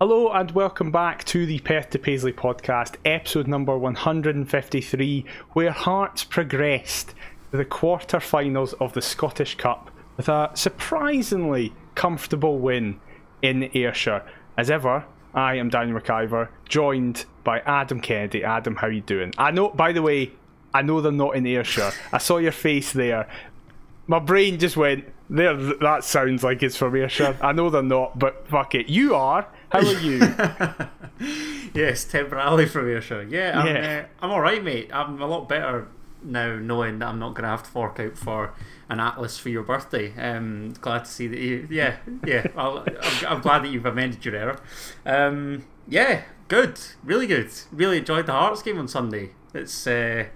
Hello and welcome back to the Perth to Paisley podcast, episode number 153, where Hearts progressed to the quarter-finals of the Scottish Cup with a surprisingly comfortable win in Ayrshire. As ever, I am Daniel McIver, joined by Adam Kennedy. Adam, how you doing? I know, by the way, I know they're not in Ayrshire. I saw your face there. My brain just went, there, that sounds like it's from Ayrshire. I know they're not, but fuck it. You are. How are you? yes, temporarily from Ayrshire. Yeah, I'm, Yeah. Uh, I'm all right, mate. I'm a lot better now, knowing that I'm not going to have to fork out for an atlas for your birthday. Um, glad to see that you. Yeah, yeah. I'll, I'm, I'm glad that you've amended your error. Um, yeah, good, really good. Really enjoyed the Hearts game on Sunday. It's. Uh,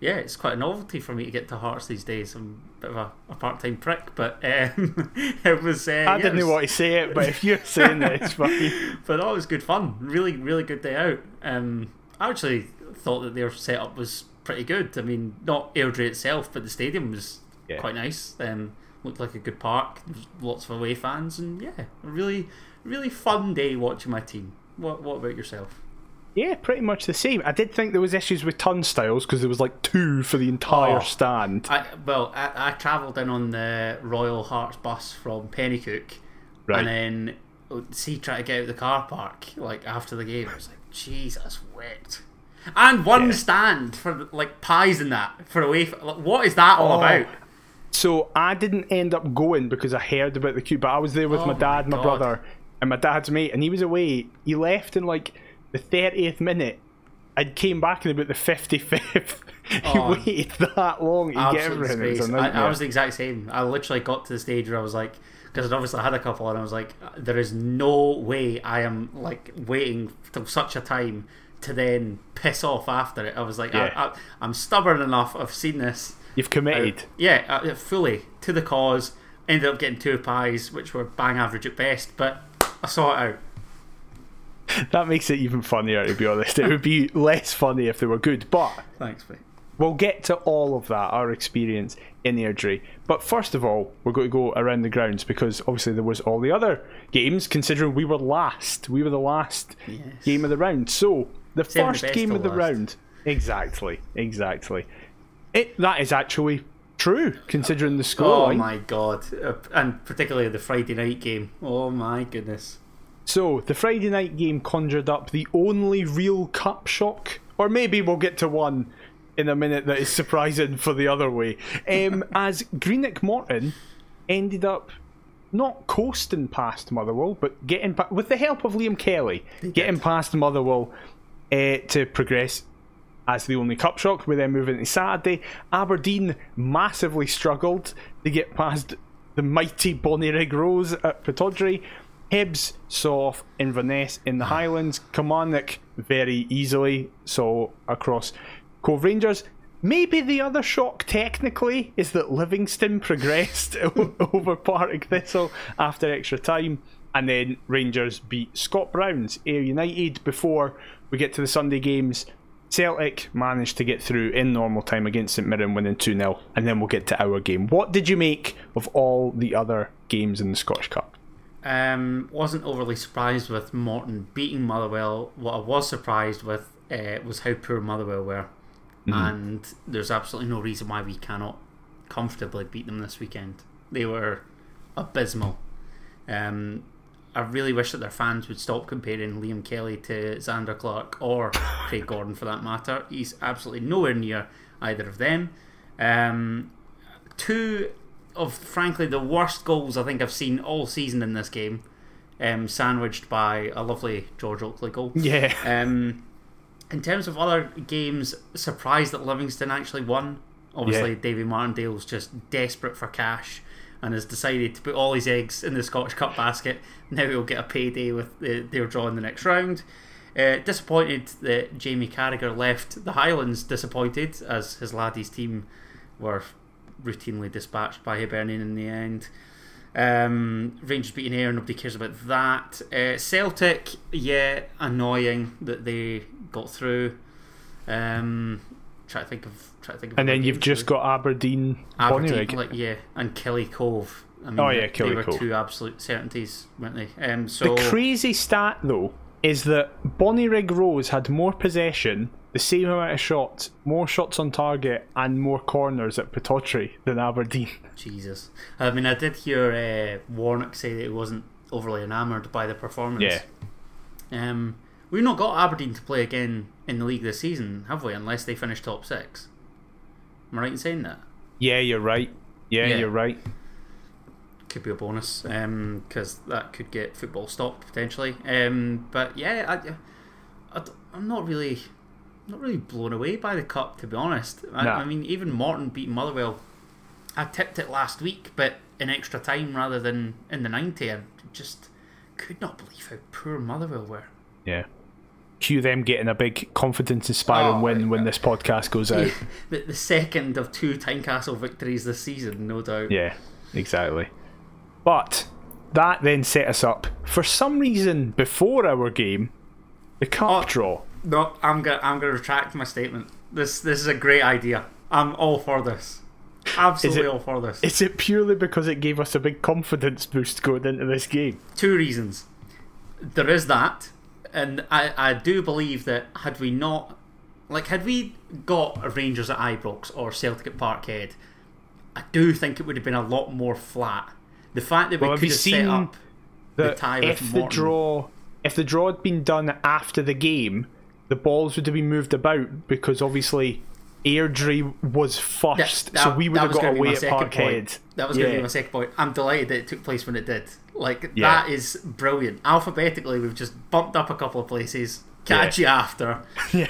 yeah, it's quite a novelty for me to get to Hearts these days. I'm a bit of a, a part-time prick, but um, it was. Uh, I yeah, didn't was- know what to say it, but if you're saying it, it's funny. but that was good fun. Really, really good day out. Um, I actually thought that their setup was pretty good. I mean, not Airdrie itself, but the stadium was Yeah. quite nice. Um, looked like a good park. Lots of away fans, and yeah, a really, really fun day watching my team. What What about yourself? Yeah, pretty much the same. I did think there was issues with turnstiles because there was like two for the entire Oh. stand. I well, I, I travelled in on the Royal Hearts bus from Penicuik, Right. and then uh, see try to get out of the car park like after the game. I was like, Jesus, wet. And one Yeah. stand for like pies and that for away. f- Like, what is that all Oh. about? So I didn't end up going because I heard about the queue, but I was there with Oh my my dad, my, God. brother, and my dad's mate, and he was away. He left in like the 30th minute. I came back in about the 55th. he Oh. waited that long to get Absolute everything. It was disgrace. a I, I was the exact same. I literally got to the stage where I was like, because I'd obviously had a couple, and I was like, there is no way I am like waiting till such a time to then piss off after it. I was like, Yeah. I, I, I'm stubborn enough. I've seen this. You've committed. Yeah, uh, fully to the cause. Ended up getting two pies, which were bang average at best, but I saw it out. That makes it even funnier, to be honest. It would be less funny if they were good, but Thanks, mate. We'll get to all of that, our experience in Airdrie. But first of all, we're going to go around the grounds because obviously there was all the other games, considering we were last. We were the last Yes. game of the round. So, the the first best game of the last. round. Exactly, exactly. It That is actually true, considering the score. Oh my god, uh, and particularly the Friday night game. Oh my goodness. So, the Friday night game conjured up the only real cup shock, or maybe we'll get to one in a minute that is surprising for the other way. Um, as Greenock Morton ended up not coasting past Motherwell, but getting pa- with the help of Liam Kelly, getting past Motherwell uh, to progress as the only cup shock. We then move into Saturday. Aberdeen massively struggled to get past the mighty Bonnie Rose at Pittodrie. Hibs saw Inverness in the Highlands. Kilmarnock very easily saw across Cove Rangers. Maybe the other shock technically is that Livingston progressed over Partick Thistle after extra time. And then Rangers beat Scott Browns, Ayr United, before we get to the Sunday games. Celtic managed to get through in normal time against St Mirren, winning 2 0. And then we'll get to our game. What did you make of all the other games in the Scottish Cup? Um, wasn't overly surprised with Morton beating Motherwell. What I was surprised with uh, was how poor Motherwell were, and there's absolutely no reason why we cannot comfortably beat them this weekend. They were abysmal. Um, I really wish that their fans would stop comparing Liam Kelly to Zander Clark or Craig Gordon for that matter. He's absolutely nowhere near either of them. Um, two of frankly the worst goals I think I've seen all season in this game, um, sandwiched by a lovely George Oakley goal. Yeah. Um, in terms of other games, surprised that Livingston actually won. Obviously, Yeah. Davy Martindale's just desperate for cash and has decided to put all his eggs in the Scottish Cup basket. Now he'll get a payday with the, their draw in the next round. Uh, disappointed that Jamie Carragher left the Highlands. Disappointed as his laddies team were routinely dispatched by Hibernian in the end. Um, Rangers beating Ayr, nobody cares about that. Uh, Celtic, yeah, annoying that they got through. Um, try to think of try to think of. And then you've just got Aberdeen, Aberdeen, like yeah, and Killie Cove. I mean, Oh, yeah, they, Killie they were Cole. two absolute certainties, weren't they? Um, so The crazy stat, though, is that Bonnyrigg Rose had more possession, the same amount of shots, more shots on target, and more corners at Pittodrie than Aberdeen. Jesus. I mean, I did hear uh, Warnock say that he wasn't overly enamoured by the performance. Yeah. Um, we've not got Aberdeen to play again in the league this season, have we? Unless they finish top six. Am I right in saying that? Yeah, you're right. Yeah, Yeah. you're right. Could be a bonus because that could get football stopped potentially. Um, but yeah, I, I, am not really, not really blown away by the cup to be honest. I, Nah. I mean, even Morton beat Motherwell. I tipped it last week, but in extra time rather than in the ninety. I just could not believe how poor Motherwell were. Yeah. Cue them getting a big confidence inspiring Oh, win when this podcast goes out. the, the second of two Tynecastle victories this season, no doubt. Yeah, exactly. But that then set us up for some reason before our game, the cup Oh. draw. No, I'm gonna I'm gonna retract my statement. This this is a great idea. I'm all for this. Absolutely it- all for this. Is it purely because it gave us a big confidence boost going into this game? Two reasons. There is that, and I I do believe that had we not, like, had we got Rangers at Ibrox or Celtic at Parkhead, I do think it would have been a lot more flat. The fact that we Well, could you have set up the tie with if the draw, if the draw had been done after the game, the balls would have been moved about because obviously Airdrie was first, that- so we would have got away at Parkhead. That was going to be my second point. I'm delighted that it took place when it did. Like Yeah. that is brilliant. Alphabetically, we've just bumped up a couple of places. Catch you after. Yeah.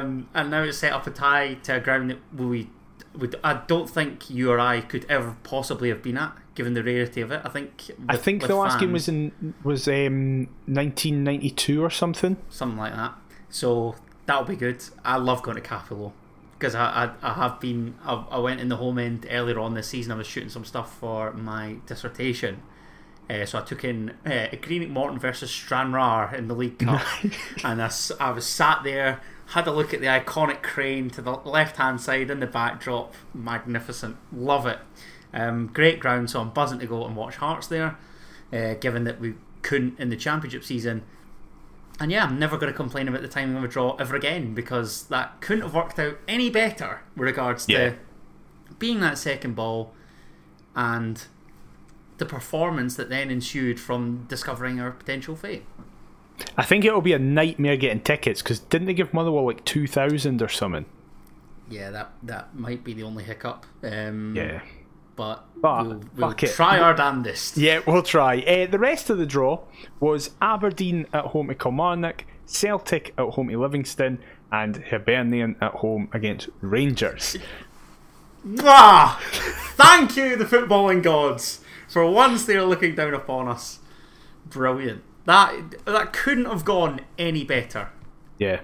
Um, and now it's set up a tie to a ground that we, would. I don't think you or I could ever possibly have been at, given the rarity of it. I think. I think the last game was in was um 1992 or something. something like that. So that'll be good. I love going to Cappielow because I, I, I have been. I, I went in the home end earlier on this season. I was shooting some stuff for my dissertation. Uh, so I took in uh, Greenock Morton versus Stranraer in the League Cup, and I was sat there, had a look at the iconic crane to the left hand side in the backdrop. Magnificent, love it. Um, great ground, so I'm buzzing to go and watch Hearts there. Uh, given that we couldn't in the Championship season, and yeah, I'm never going to complain about the timing of a draw ever again because that couldn't have worked out any better with regards Yeah. to being that second ball and the performance that then ensued from discovering our potential fate. I think it'll be a nightmare getting tickets because didn't they give Motherwell like 2,000 or something? Yeah, that that might be the only hiccup. Um, Yeah. But, But, we'll, we'll fuck it. try our damnedest. Yeah, we'll try. Uh, the rest of the draw was Aberdeen at home to Kilmarnock, Celtic at home to Livingston, and Hibernian at home against Rangers. Mwah! Thank you, the footballing gods. For once, they are looking down upon us. Brilliant. That that couldn't have gone any better. Yeah.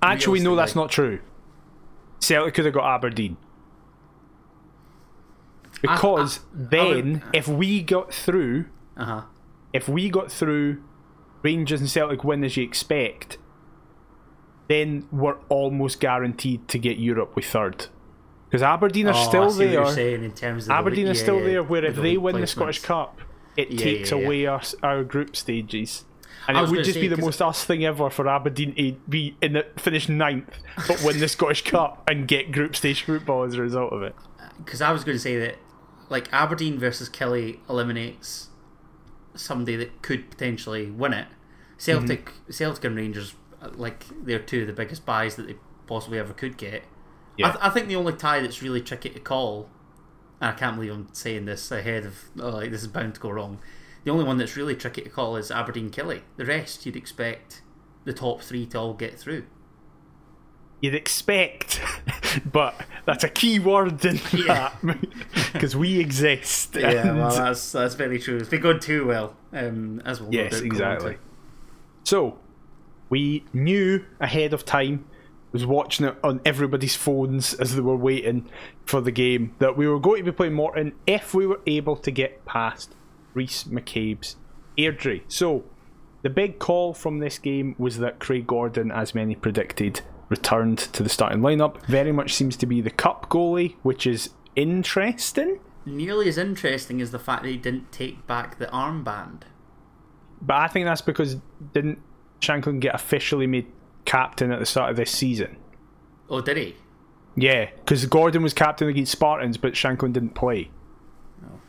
Actually, no, that's not true. Celtic could have got Aberdeen. Because I then, would- if we got through, Uh huh. if we got through, Rangers and Celtic win as you expect, then we're almost guaranteed to get Europe with third. Because Aberdeen are Oh, I still see what you're there. saying in terms of the Aberdeen league- is still yeah, there. Where if the they win the. Scottish Cup, it Yeah, takes yeah, away us our group stages. And I it would just say, be the most us thing ever for Aberdeen to be in the finish ninth, but win the Scottish Cup and get group stage football as a result of it. because I was going to say that like Aberdeen versus Killie eliminates somebody that could potentially win it. Celtic, Mm-hmm. Celtic and Rangers, uh, like they're two of the biggest buys that they possibly ever could get. Yeah. I, th- I think the only tie that's really tricky to call, and I can't believe I'm saying this ahead of oh, like this is bound to go wrong. The only one that's really tricky to call is Aberdeen Killie. The rest you'd expect the top three to all get through. You'd expect, but that's a key word in Yeah. that because we exist. Yeah, well, that's that's very true. It's been going too well, um, as we'll Yes, exactly. So, we knew ahead of time, was watching it on everybody's phones as they were waiting for the game, that we were going to be playing Morton if we were able to get past Rhys McCabe's Airdrie. So, the big call from this game was that Craig Gordon, as many predicted, returned to the starting lineup. Very much seems to be the cup goalie, which is interesting nearly as interesting as the fact that he didn't take back the armband. But I think that's because didn't Shankland get officially made captain at the start of this season? Oh, did he? Yeah, because Gordon was captain against Spartans, but Shankland didn't play. Oh,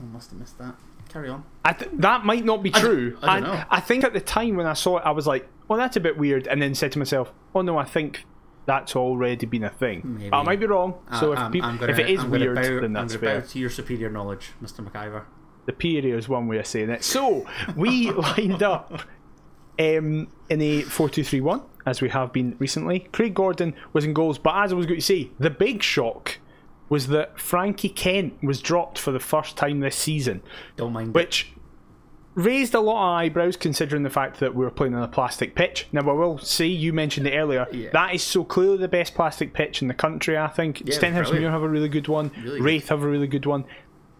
I must have missed that. Carry on. I th- that might not be true. I don't know. I think at the time when I saw it, I was like, "Well, that's a bit weird," and then said to myself, "Oh no, I think that's already been a thing." Maybe. I might be wrong. So I- if, I'm- peop- I'm gonna- if it is I'm weird, bow, then that's fair. to your superior knowledge, Mr. McIver. The period is one way of saying it. So we lined up um, in a 4-2-3-1 as we have been recently. Craig Gordon was in goals, but as I was going to say, the big shock was that Frankie Kent was dropped for the first time this season, Don't mind. which raised a lot of eyebrows considering the fact that we were playing on a plastic pitch. Now, I will say, you mentioned it earlier, Yeah. that is so clearly the best plastic pitch in the country, I think. it's Stenhouse. Muir have a really good one, Really good. Raith have a really good one.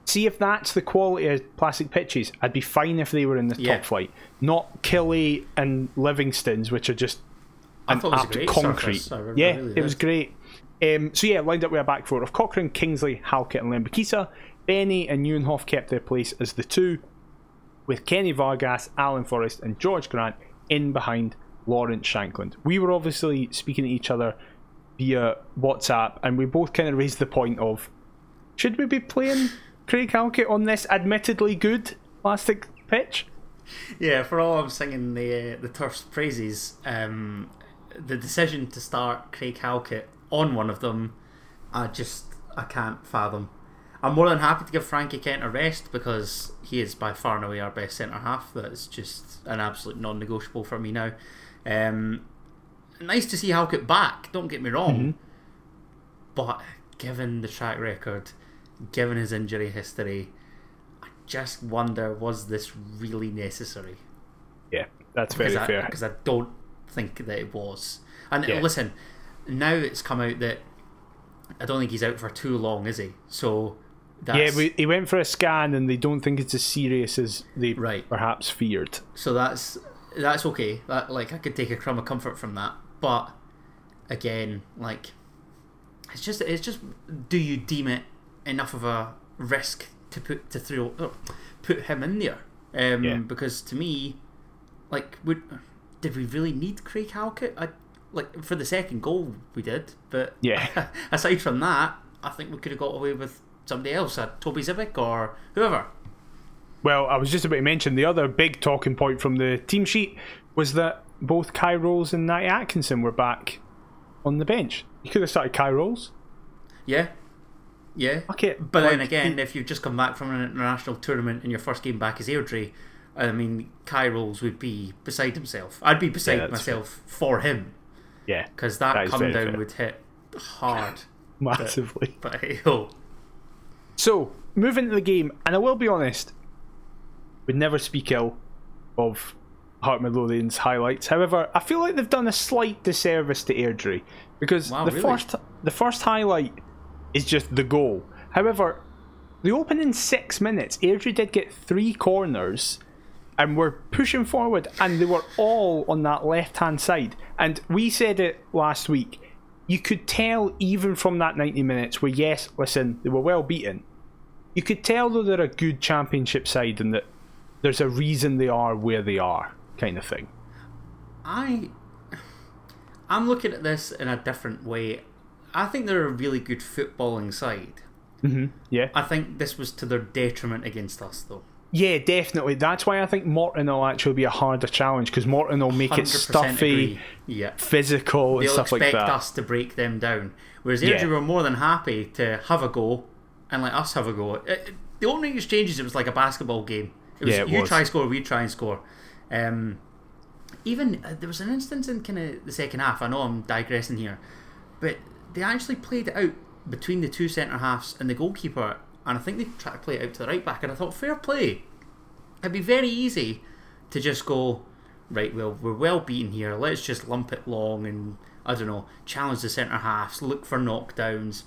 See if that's the quality of plastic pitches, I'd be fine if they were in the Yeah. top flight. Not Killie and Livingston's, which are just I an thought it was a great concrete. surface. I re- I yeah, really it was great. Um, so yeah, lined up with a back four of Cochrane, Kingsley, Halkett, and Lembikisa. Benny and Nieuwenhof kept their place as the two, with Kenny Vargas, Alan Forrest, and George Grant in behind Lawrence Shankland. We were obviously speaking to each other via WhatsApp, and we both kind of raised the point of should we be playing Craig Halkett on this admittedly good plastic pitch? Yeah, for all I'm singing the uh, the turf's praises, um, the decision to start Craig Halkett on one of them, I just I can't fathom. I'm more than happy to give Frankie Kent a rest because he is by far and away our best centre half. That's just an absolute non-negotiable for me now. Um, nice to see Halkett back. Don't get me wrong, but given the track record, given his injury history, I just wonder was this really necessary? Yeah, that's very because I, fair. Because I don't think that it was. And Yeah. listen, now it's come out that I don't think he's out for too long, is he? So that's, Yeah, he went for a scan, and they don't think it's as serious as they Right. perhaps feared. so that's that's okay. That like I could take a crumb of comfort from that, but again, like it's just it's just do you deem it enough of a risk to put to throw oh, put him in there? Um, Yeah. Because to me, like, would did we really need Craig Halkett? I like for the second goal we did, but Yeah. aside from that, I think we could have got away with somebody else, uh, Toby Sibbick or whoever. Well, I was just about to mention the other big talking point from the team sheet was that both Kye Rowles and Natty Atkinson were back on the bench. You could have started Kye Rowles. Yeah. Yeah. Okay, But then like, again, if you've just come back from an international tournament and your first game back is Airdrie, I mean, Kye Rowles would be beside himself. I'd be beside that's myself for him Yeah, because that, That come down fair. would hit hard. massively. But hey ho. So, moving to the game, and I will be honest, would never speak ill of Heart Midlothian's highlights. However, I feel like they've done a slight disservice to Airdrie because Wow, the really? first the first highlight is just the goal. However, the opening six minutes, Airdrie did get three corners and were pushing forward, and they were all on that left hand side. And we said it last week. You could tell even from that 90 minutes where, yes, listen, they were well beaten. You could tell though they're a good championship side and that there's a reason they are where they are, kind of thing. I I'm looking at this in a different way. I think they're a really good footballing side. Mm-hmm. Yeah. I think this was to their detriment against us, though. Yeah, definitely. That's why I think Morton will actually be a harder challenge because Morton will make it stuffy. Yeah. physical, and They'll stuff like that. expect us to break them down. Whereas Yeah. Were more than happy to have a go and let us have a go. It- it- the opening exchanges, it was like a basketball game. It was Yeah, it you was. try and score, we try and score. Um, even uh, there was an instance in kind of the second half. I know I'm digressing here, but they actually played it out between the two centre halves and the goalkeeper, and I think they tried to play it out to the right back. And I thought, fair play. It'd be very easy to just go, right, well, we're well beaten here. Let's just lump it long and, I don't know, challenge the centre halves, look for knockdowns,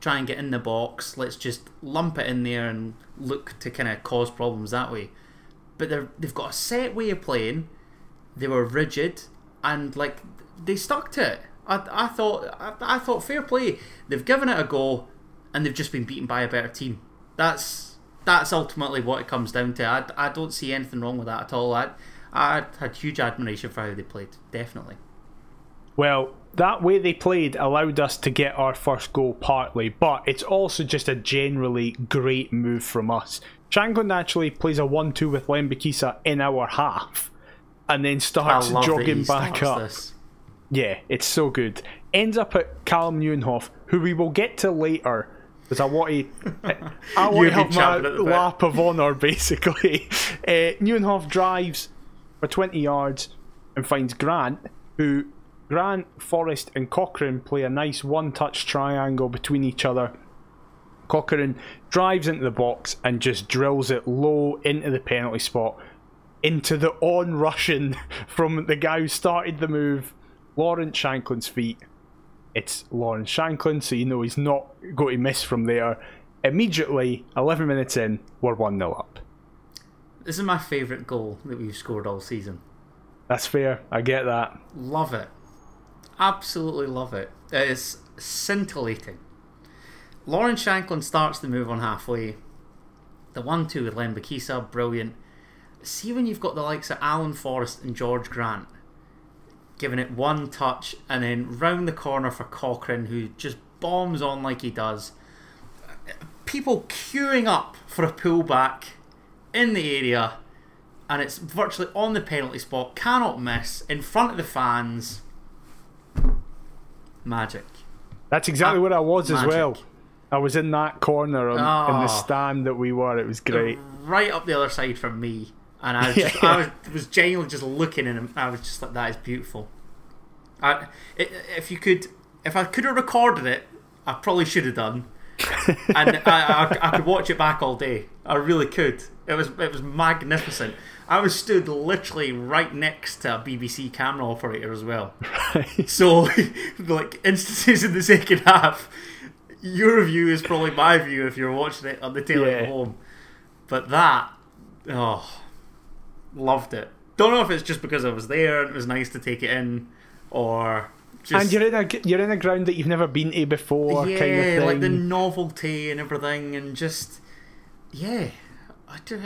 try and get in the box. Let's just lump it in there and look to kind of cause problems that way. But they've got a set way of playing. They were rigid and, like, they stuck to it. I, I thought I, I thought fair play. They've given it a go. And they've just been beaten by a better team. That's that's ultimately what it comes down to. I, I don't see anything wrong with that at all. I I had huge admiration for how they played. Definitely. Well, that way they played allowed us to get our first goal partly, but it's also just a generally great move from us. Shankland actually plays a 1 2 with Lembikisa in our half and then starts jogging back up. This. Yeah, it's so good. Ends up at Callum Nieuwenhof, who we will get to later. Because I want to, I want to have my lap of honour, basically. Uh, Nieuwenhof drives for 20 yards and finds Grant, who Grant, Forrest, and Cochrane play a nice one touch triangle between each other. Cochrane drives into the box and just drills it low into the penalty spot, into the on rushing from the guy who started the move, Lawrence Shankland's feet. It's Lawrence Shankland, so you know he's not going to miss from there. Immediately, 11 minutes in, we're 1 0 up. This is my favourite goal that we've scored all season. That's fair. I get that. Love it. Absolutely love it. It is scintillating. Lawrence Shankland starts the move on halfway. The 1 2 with Lembikisa, brilliant. See when you've got the likes of Alan Forrest and George Grant giving it one touch and then round the corner for Cochrane, who just bombs on like he does. People queuing up for a pullback in the area, and it's virtually on the penalty spot, cannot miss, in front of the fans. Magic. That's exactly uh, what I was magic. as well. I was in that corner on, oh, in the ah. stand that we were. It was great. Right up the other side from me, and I was, just, I was, was genuinely just looking at him. I was just like, "That is beautiful." I, if you could, if I could have recorded it, I probably should have done, and I, I, I could watch it back all day. I really could. It was it was magnificent. I was stood literally right next to a BBC camera operator as well. Right. So, like instances in the second half, your view is probably my view if you're watching it on the tail yeah. at home. But that, oh, loved it. Don't know if it's just because I was there and it was nice to take it in, or just, and you're in a you're in a ground that you've never been to before. Yeah, kind of thing. like the novelty and everything, and just yeah, I do.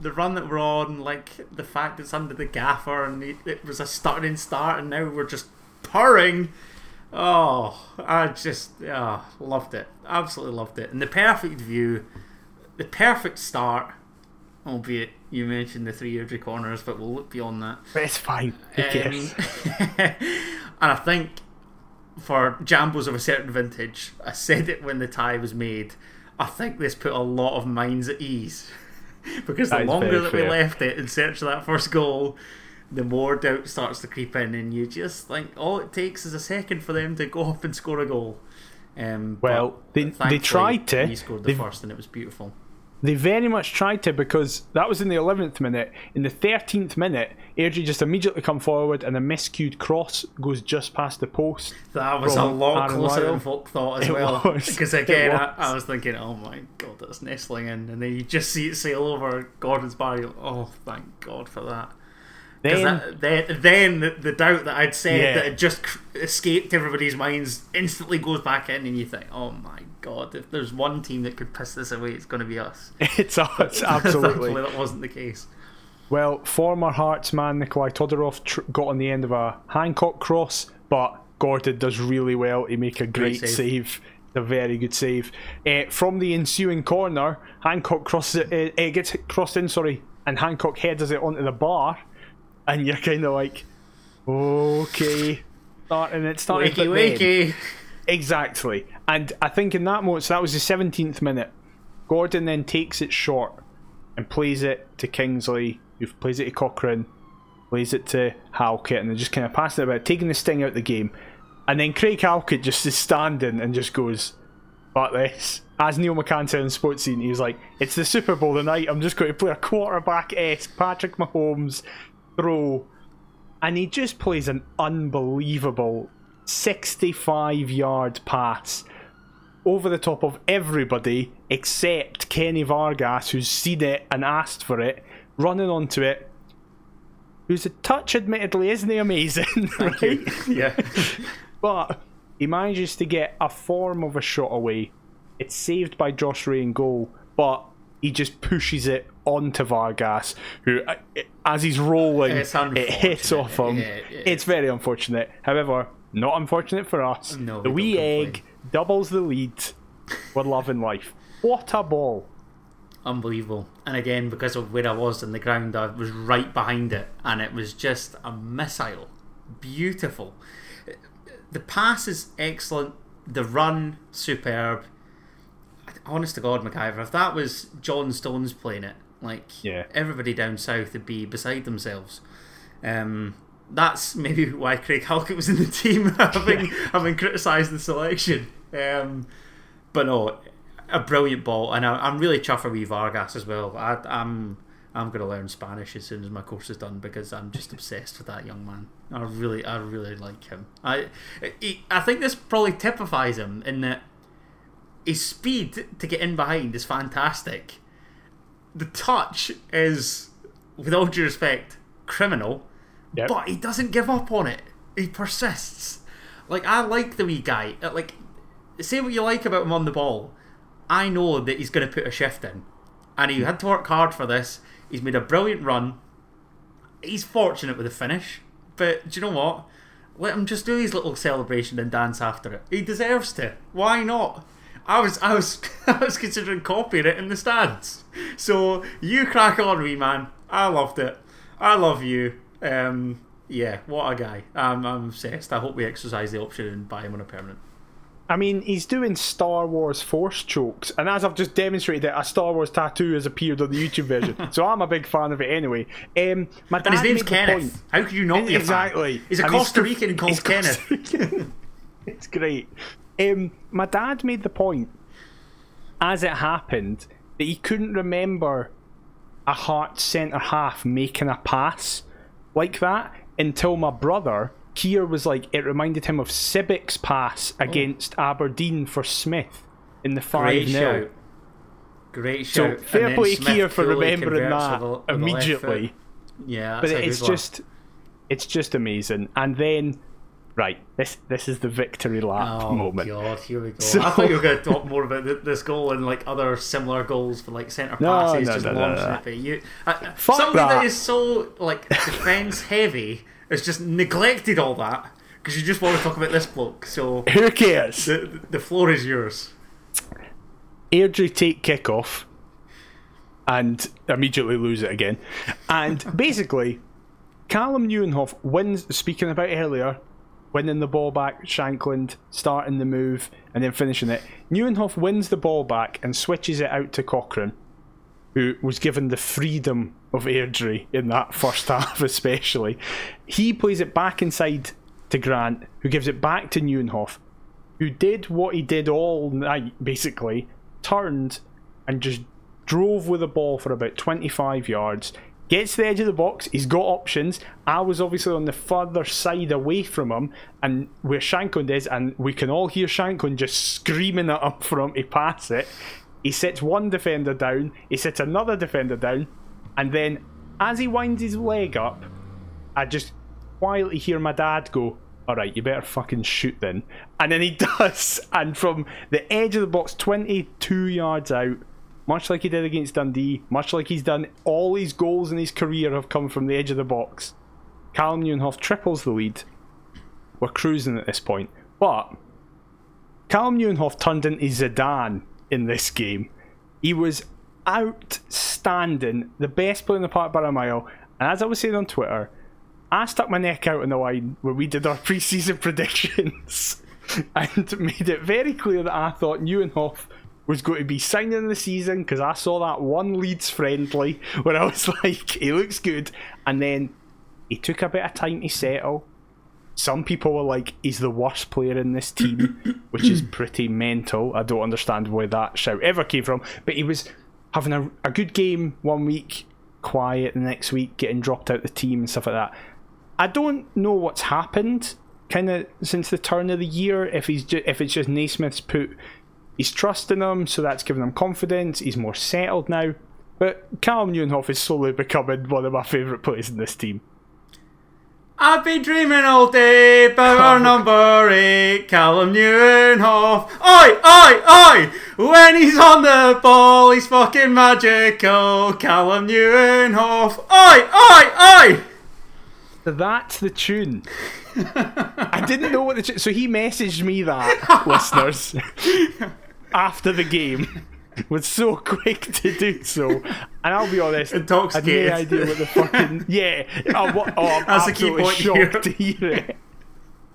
The run that we're on, like the fact it's under the gaffer, and it, it was a starting start, and now we're just purring. Oh, I just yeah, loved it. Absolutely loved it. And the perfect view, the perfect start, albeit you mentioned the three Airdrie corners, but we'll look beyond that. It's fine. Who um, and I think for Jambos of a certain vintage, I said it when the tie was made. I think this put a lot of minds at ease because the longer that fair. we left it in search of that first goal, the more doubt starts to creep in, and you just think all it takes is a second for them to go up and score a goal. Um, well, they they tried to. He scored the first, and it was beautiful. They very much tried to because that was in the 11th minute. In the 13th minute, Airdrie just immediately come forward and a miscued cross goes just past the post. That was a lot Aaron closer Lyle. than folk thought as it well. Was. Because again, I, I, was thinking, oh my god, that's nestling in. And then you just see it sail over Gordon's body. Oh, thank God for that. Then, that, then, then the, the, doubt that I'd said yeah. that had just escaped everybody's minds instantly goes back in, and you think, "Oh my god, if there's one team that could piss this away, it's going to be us." it's us, absolutely. that wasn't the case. Well, former Hearts man Nikolai Todorov tr- got on the end of a Hancock cross, but Gordon does really well to make a great, great save. save. A very good save. Uh, from the ensuing corner, Hancock crosses it, uh, uh, gets crossed in, sorry, and Hancock headers it onto the bar and you're kind of like, okay, starting it starting. Wakey, wakey. Exactly, and I think in that moment, so that was the 17th minute. Gordon then takes it short and plays it to Kingsley, who plays it to Cochrane, plays it to Halkett, and then just kind of passing it about, taking the sting out of the game. And then Craig Halkett just is standing and just goes, "But this." As Neil McCann said in Sports Scene, he's like, "It's the Super Bowl tonight. I'm just going to play a quarterback esque Patrick Mahomes throw, and he just plays an unbelievable 65 yard pass over the top of everybody except Kenny Vargas, who's seen it and asked for it, running onto it. Who's a touch, admittedly, isn't he amazing? right? Yeah. but he manages to get a form of a shot away It's saved by Josh Rae in goal, but he just pushes it onto Vargas, who, uh, as he's rolling, it hits off him. Yeah, it it's very unfortunate. However, not unfortunate for us. No, the we wee egg doubles the lead. We're loving life. What a ball! Unbelievable. And again, because of where I was in the ground, I was right behind it, and it was just a missile. Beautiful. The pass is excellent. The run, superb. Honest to God, McIver, if that was John Stones playing it, like Yeah. everybody down south would be beside themselves. Um, that's maybe why Craig Halkett was in the team, having having criticised the selection. Um, but no, a brilliant ball, and I, I'm really chuffed for wee Vargas as well. I, I'm I'm going to learn Spanish as soon as my course is done because I'm just obsessed with that young man. I really I really like him. I he, I think this probably typifies him in that his speed to get in behind is fantastic. The touch is, with all due respect, criminal, Yep. but he doesn't give up on it. He persists. Like I like the wee guy. Uh, Like, say what you like about him on the ball. I know that he's going to put a shift in, and he had to work hard for this. He's made a brilliant run. He's fortunate with the finish, but do you know what? Let him just do his little celebration and dance after it. He deserves to. Why not? I was, I was, I was considering copying it in the stands. So you crack on, wee man. I loved it. I love you. Um, yeah, what a guy. I'm, I'm obsessed. I hope we exercise the option and buy him on a permanent. I mean, he's doing Star Wars Force chokes, and as I've just demonstrated, a Star Wars tattoo has appeared on the YouTube version. so I'm a big fan of it anyway. Um, my And his name's Kenneth. point- How could you not be? Exactly. He's a And Costa Rican called he's Kenneth. Costa Rican. it's great. Um, my dad made the point, as it happened, that he couldn't remember a heart centre half making a pass like that until my brother Kier was like, it reminded him of Sibic's pass against Aberdeen for Smith in the 5 Great 0. shout. Great So fair play to Kier for remembering that with the- with immediately. Yeah, but it's just it's just amazing and then right this this is the victory lap Oh moment god, here we go. So- I thought you were going to talk more about th- this goal and like other similar goals for like centre passes, no, just no, it. But you, uh, Fuck somebody that that. is so like defence heavy has just neglected all that because you just want to talk about this bloke. So who cares the the floor is yours. Airdrie take kickoff and immediately lose it again and basically Callum Nieuwenhof wins speaking about earlier winning the ball back Shankland starting the move and then finishing it Nieuwenhof wins the ball back and switches it out to Cochrane who was given the freedom of Airdrie in that first half, especially. He plays it back inside to Grant, who gives it back to Nieuwenhof, who did what he did all night, basically, turned and just drove with the ball for about 25 yards. Gets to the edge of the box, he's got options. I was obviously on the further side away from him, and where Shankland is, and we can all hear Shankland just screaming at him for him to pass it. He sets one defender down, he sets another defender down, and then as he winds his leg up, I just quietly hear my dad go, Alright, you better fucking shoot then. And then he does, and from the edge of the box, 22 yards out, much like he did against Dundee, much like he's done, all his goals in his career have come from the edge of the box. Callum Nieuwenhof triples the lead. We're cruising at this point. But Callum Nieuwenhof turned into Zidane in this game. He was outstanding, the best player in the park by a mile. And as I was saying on Twitter, I stuck my neck out on the line when we did our preseason predictions and made it very clear that I thought Nieuwenhof was going to be signing the season because I saw that one Leeds friendly where I was like, he looks good. And then he took a bit of time to settle. Some people were like, he's the worst player in this team, which is pretty mental. I don't understand where that shout ever came from. But he was having a, a good game one week, quiet the next week, getting dropped out the team and stuff like that. I don't know what's happened kind of since the turn of the year. If he's ju- if it's just Naismith's put his trusting them, so that's given him confidence. He's more settled now. But Callum Nieuwenhof is slowly becoming one of my favourite players in this team. I've been dreaming all day about our number eight, Callum Nieuwenhof. Oi, oi, oi! When he's on the ball, he's fucking magical. Callum Nieuwenhof. Oi, oi, oi! That's the tune. I didn't know what the tune. So he messaged me that, listeners, after the game. Was so quick to do so, and I'll be honest, I had Intoxicated. no idea what the fucking yeah. Oh, what, oh I'm That's the key point shocked here. to hear it.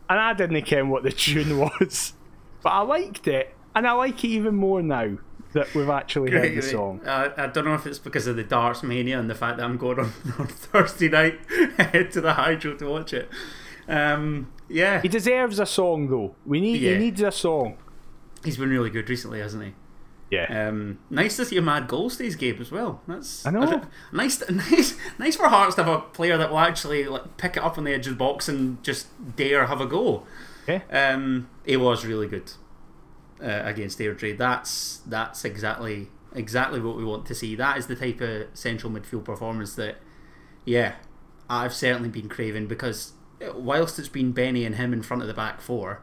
And I didn't care what the tune was, but I liked it, and I like it even more now that we've actually heard the song. Uh, I don't know if it's because of the darts mania and the fact that I'm going on, on Thursday night head to the Hydro to watch it. Um, yeah, He deserves a song though. We need Yeah. he needs a song. He's been really good recently, hasn't he? Yeah. Um, nice to see a mad goals these game as well. That's I know. don't- nice, nice, nice for Hearts to have a player that will actually like pick it up on the edge of the box and just dare have a go. Yeah. Um, it was really good uh, against Airdrie. That's that's exactly exactly what we want to see. That is the type of central midfield performance that, yeah, I've certainly been craving because uh, whilst it's been Benny and him in front of the back four,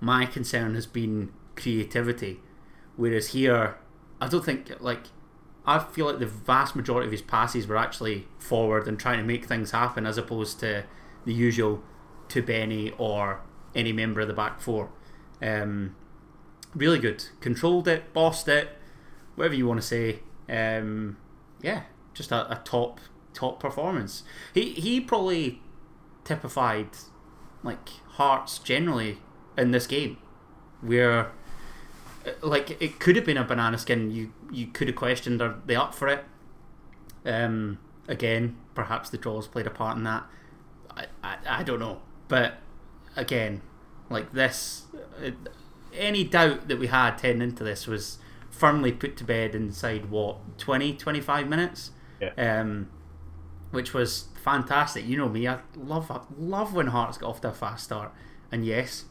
my concern has been creativity. Whereas here, I don't think like I feel like the vast majority of his passes were actually forward and trying to make things happen, as opposed to the usual to Benny or any member of the back four. Um, really good, controlled it, bossed it, whatever you want to say. Um, yeah, just a, a top top performance. He he probably typified like Hearts generally in this game, where uh, like it could have been a banana skin. You you could have questioned are they up for it? Um, again, perhaps the draws played a part in that. I, I, I don't know, but again, like this, uh, any doubt that we had heading into this was firmly put to bed inside what 20, 25 minutes. Yeah. Um, which was fantastic. You know me, I love love when Hearts get off to a fast start. And yes,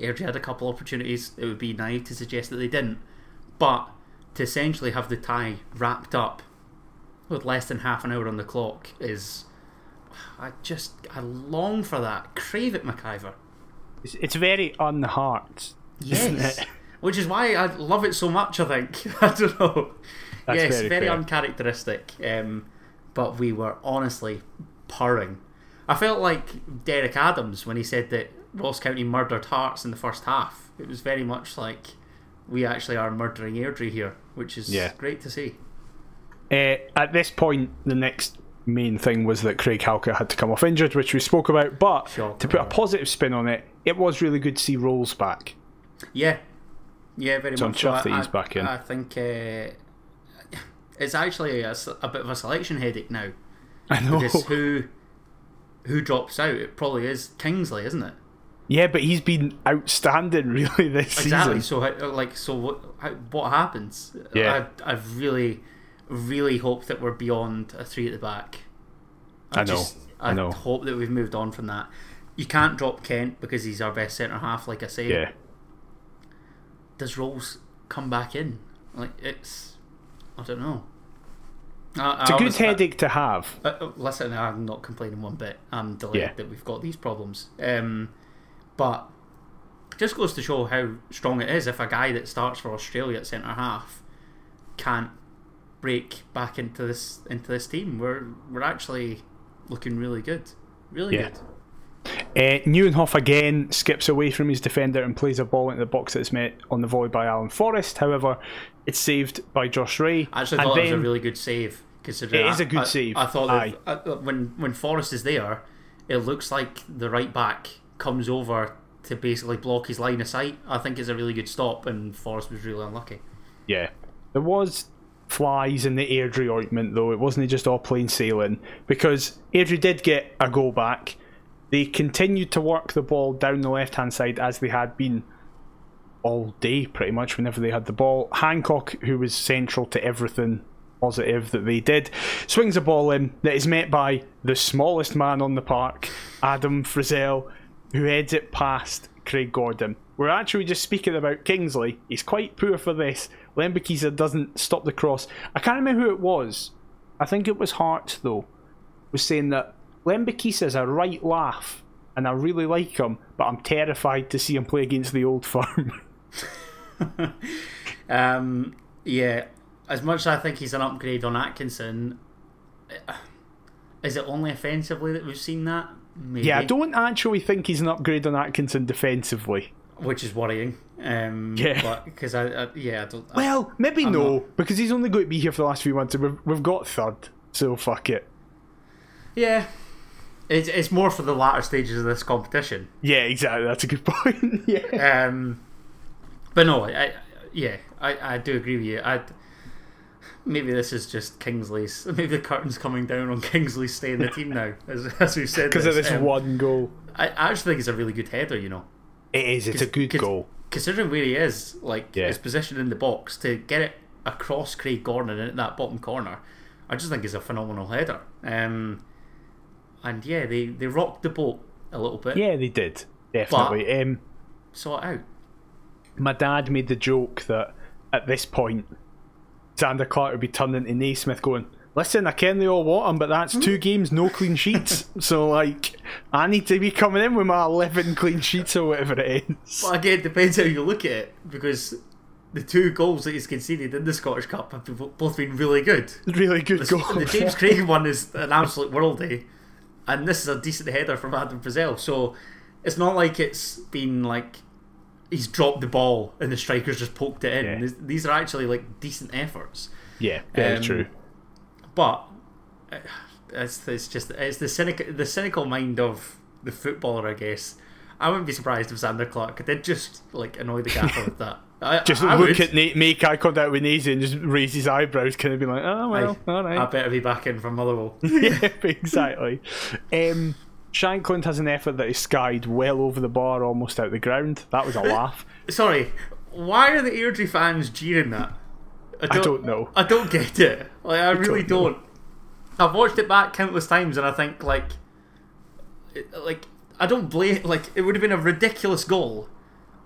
Airdrie had a couple opportunities. It would be naive to suggest that they didn't, but to essentially have the tie wrapped up with less than half an hour on the clock is, I just I long for that. Crave it, McIver. It's, it's very unheart. isn't Yes. it? Which is why I love it so much, I think. I don't know. That's yes, very very, uncharacteristic. Um, but we were honestly purring. I felt like Derek Adams when he said that Ross County murdered Hearts in the first half. It was very much like we actually are murdering Airdrie here, which is Yeah. great to see. Uh, at this point, the next main thing was that Craig Halkett had to come off injured, which we spoke about. But Shocker. to put a positive spin on it, it was really good to see Rowles back. Yeah, yeah, very So I'm much. so. chuffed that I- he's I- back in. I think uh, it's actually a bit of a selection headache now. I know. Because who who drops out? It probably is Kingsley, isn't it? Yeah, but he's been outstanding really this Exactly. season. So, like, so what? How, what happens? Yeah. I, I've really, really hope that we're beyond a three at the back. I know, I, I know. hope that we've moved on from that. You can't drop Kent because he's our best centre half. Like I say, Yeah. does Rowles come back in? Like it's, I don't know. I, It's a good headache to have. Uh, uh, listen, I'm not complaining one bit. I'm delighted Yeah. that we've got these problems. Um, but just goes to show how strong it is if a guy that starts for Australia at centre half can't break back into this into this team. We're we're actually looking really good, really Yeah. good. Uh, Nieuwenhof again skips away from his defender and plays a ball into the box that's met on the volley by Alan Forrest. However, it's saved by Josh Rae. I actually and thought it was a really good save. Considering It is a good I- save, I thought aye. that uh, when when Forrest is there, it looks like the right back comes over to basically block his line of sight. I think it's a really good stop, and Forrest was really unlucky. Yeah. There was flies in the Airdrie ointment, though. It wasn't just all plain sailing. Because Airdrie did get a goal back. They continued to work the ball down the left hand side as they had been all day, pretty much, whenever they had the ball. Hancock, who was central to everything positive that they did, swings a ball in that is met by the smallest man on the park, Adam Frizzell, who heads it past Craig Gordon. We're actually just speaking about Kingsley. He's quite poor for this. Lembikisa doesn't stop the cross. I can't remember who it was. I think it was Hart, though, was saying that Lembikisa is a right laugh, and I really like him, but I'm terrified to see him play against the old firm. um, yeah, as much as I think he's an upgrade on Atkinson, uh, is it only offensively that we've seen that? Maybe. Yeah, I don't actually think he's an upgrade on Atkinson defensively. which is worrying. Um, Yeah. because I, I, yeah, I don't. I- Well, maybe I'm no, because he's only going to be here for the last few months, and we've, we've got third, so fuck it. yeah, it's it's more for the latter stages of this competition. Yeah, exactly. That's a good point. yeah. Um, but no, I, I yeah, I, I do agree with you. I maybe this is just Kingsley's. Maybe the curtain's coming down on Kingsley staying the team now, as as we said. Because of this Um, one goal. I I actually think it's a really good header. You know, It is. It's a good goal. considering where he is, like Yeah. his position in the box, to get it across Craig Gordon in that bottom corner, I just think is a phenomenal header. Um, and yeah, they they rocked the boat a little bit, Yeah, they did. Definitely. um, saw it out. my dad made the joke that at this point, Zander Clark would be turning to Naismith going, Listen, I ken they all want him, but that's two hmm. games, no clean sheets. so, like, I need to be coming in with my 11 clean sheets or whatever it is. But again, it depends how you look at it because the two goals that he's conceded in the Scottish Cup have been- both been really good. Really good goal. The James Craig one is an absolute worldie, and this is a decent header from Adam Frizzell. So it's not like it's been like he's dropped the ball and the strikers just poked it in. Yeah. These- are actually like decent efforts. yeah, very Um, true. But uh, it's, it's just it's the cynical the cynical mind of the footballer, I guess. I wouldn't be surprised if Zander Clark did just like annoy the gaffer with that. I, Just I look would. at Nate, make eye contact with Nazy and just raise his eyebrows, kind of be like, oh, well, I, all I better be back in from Motherwell. yeah, exactly. Um, Shankland has an effort that is skied well over the bar, almost out the ground. That was a laugh. Sorry, why are the Airdrie fans jeering that? I don't know. I don't get it. Like I really don't don't. I've watched it back countless times, and I think like, like I don't blame. Like it would have been a ridiculous goal.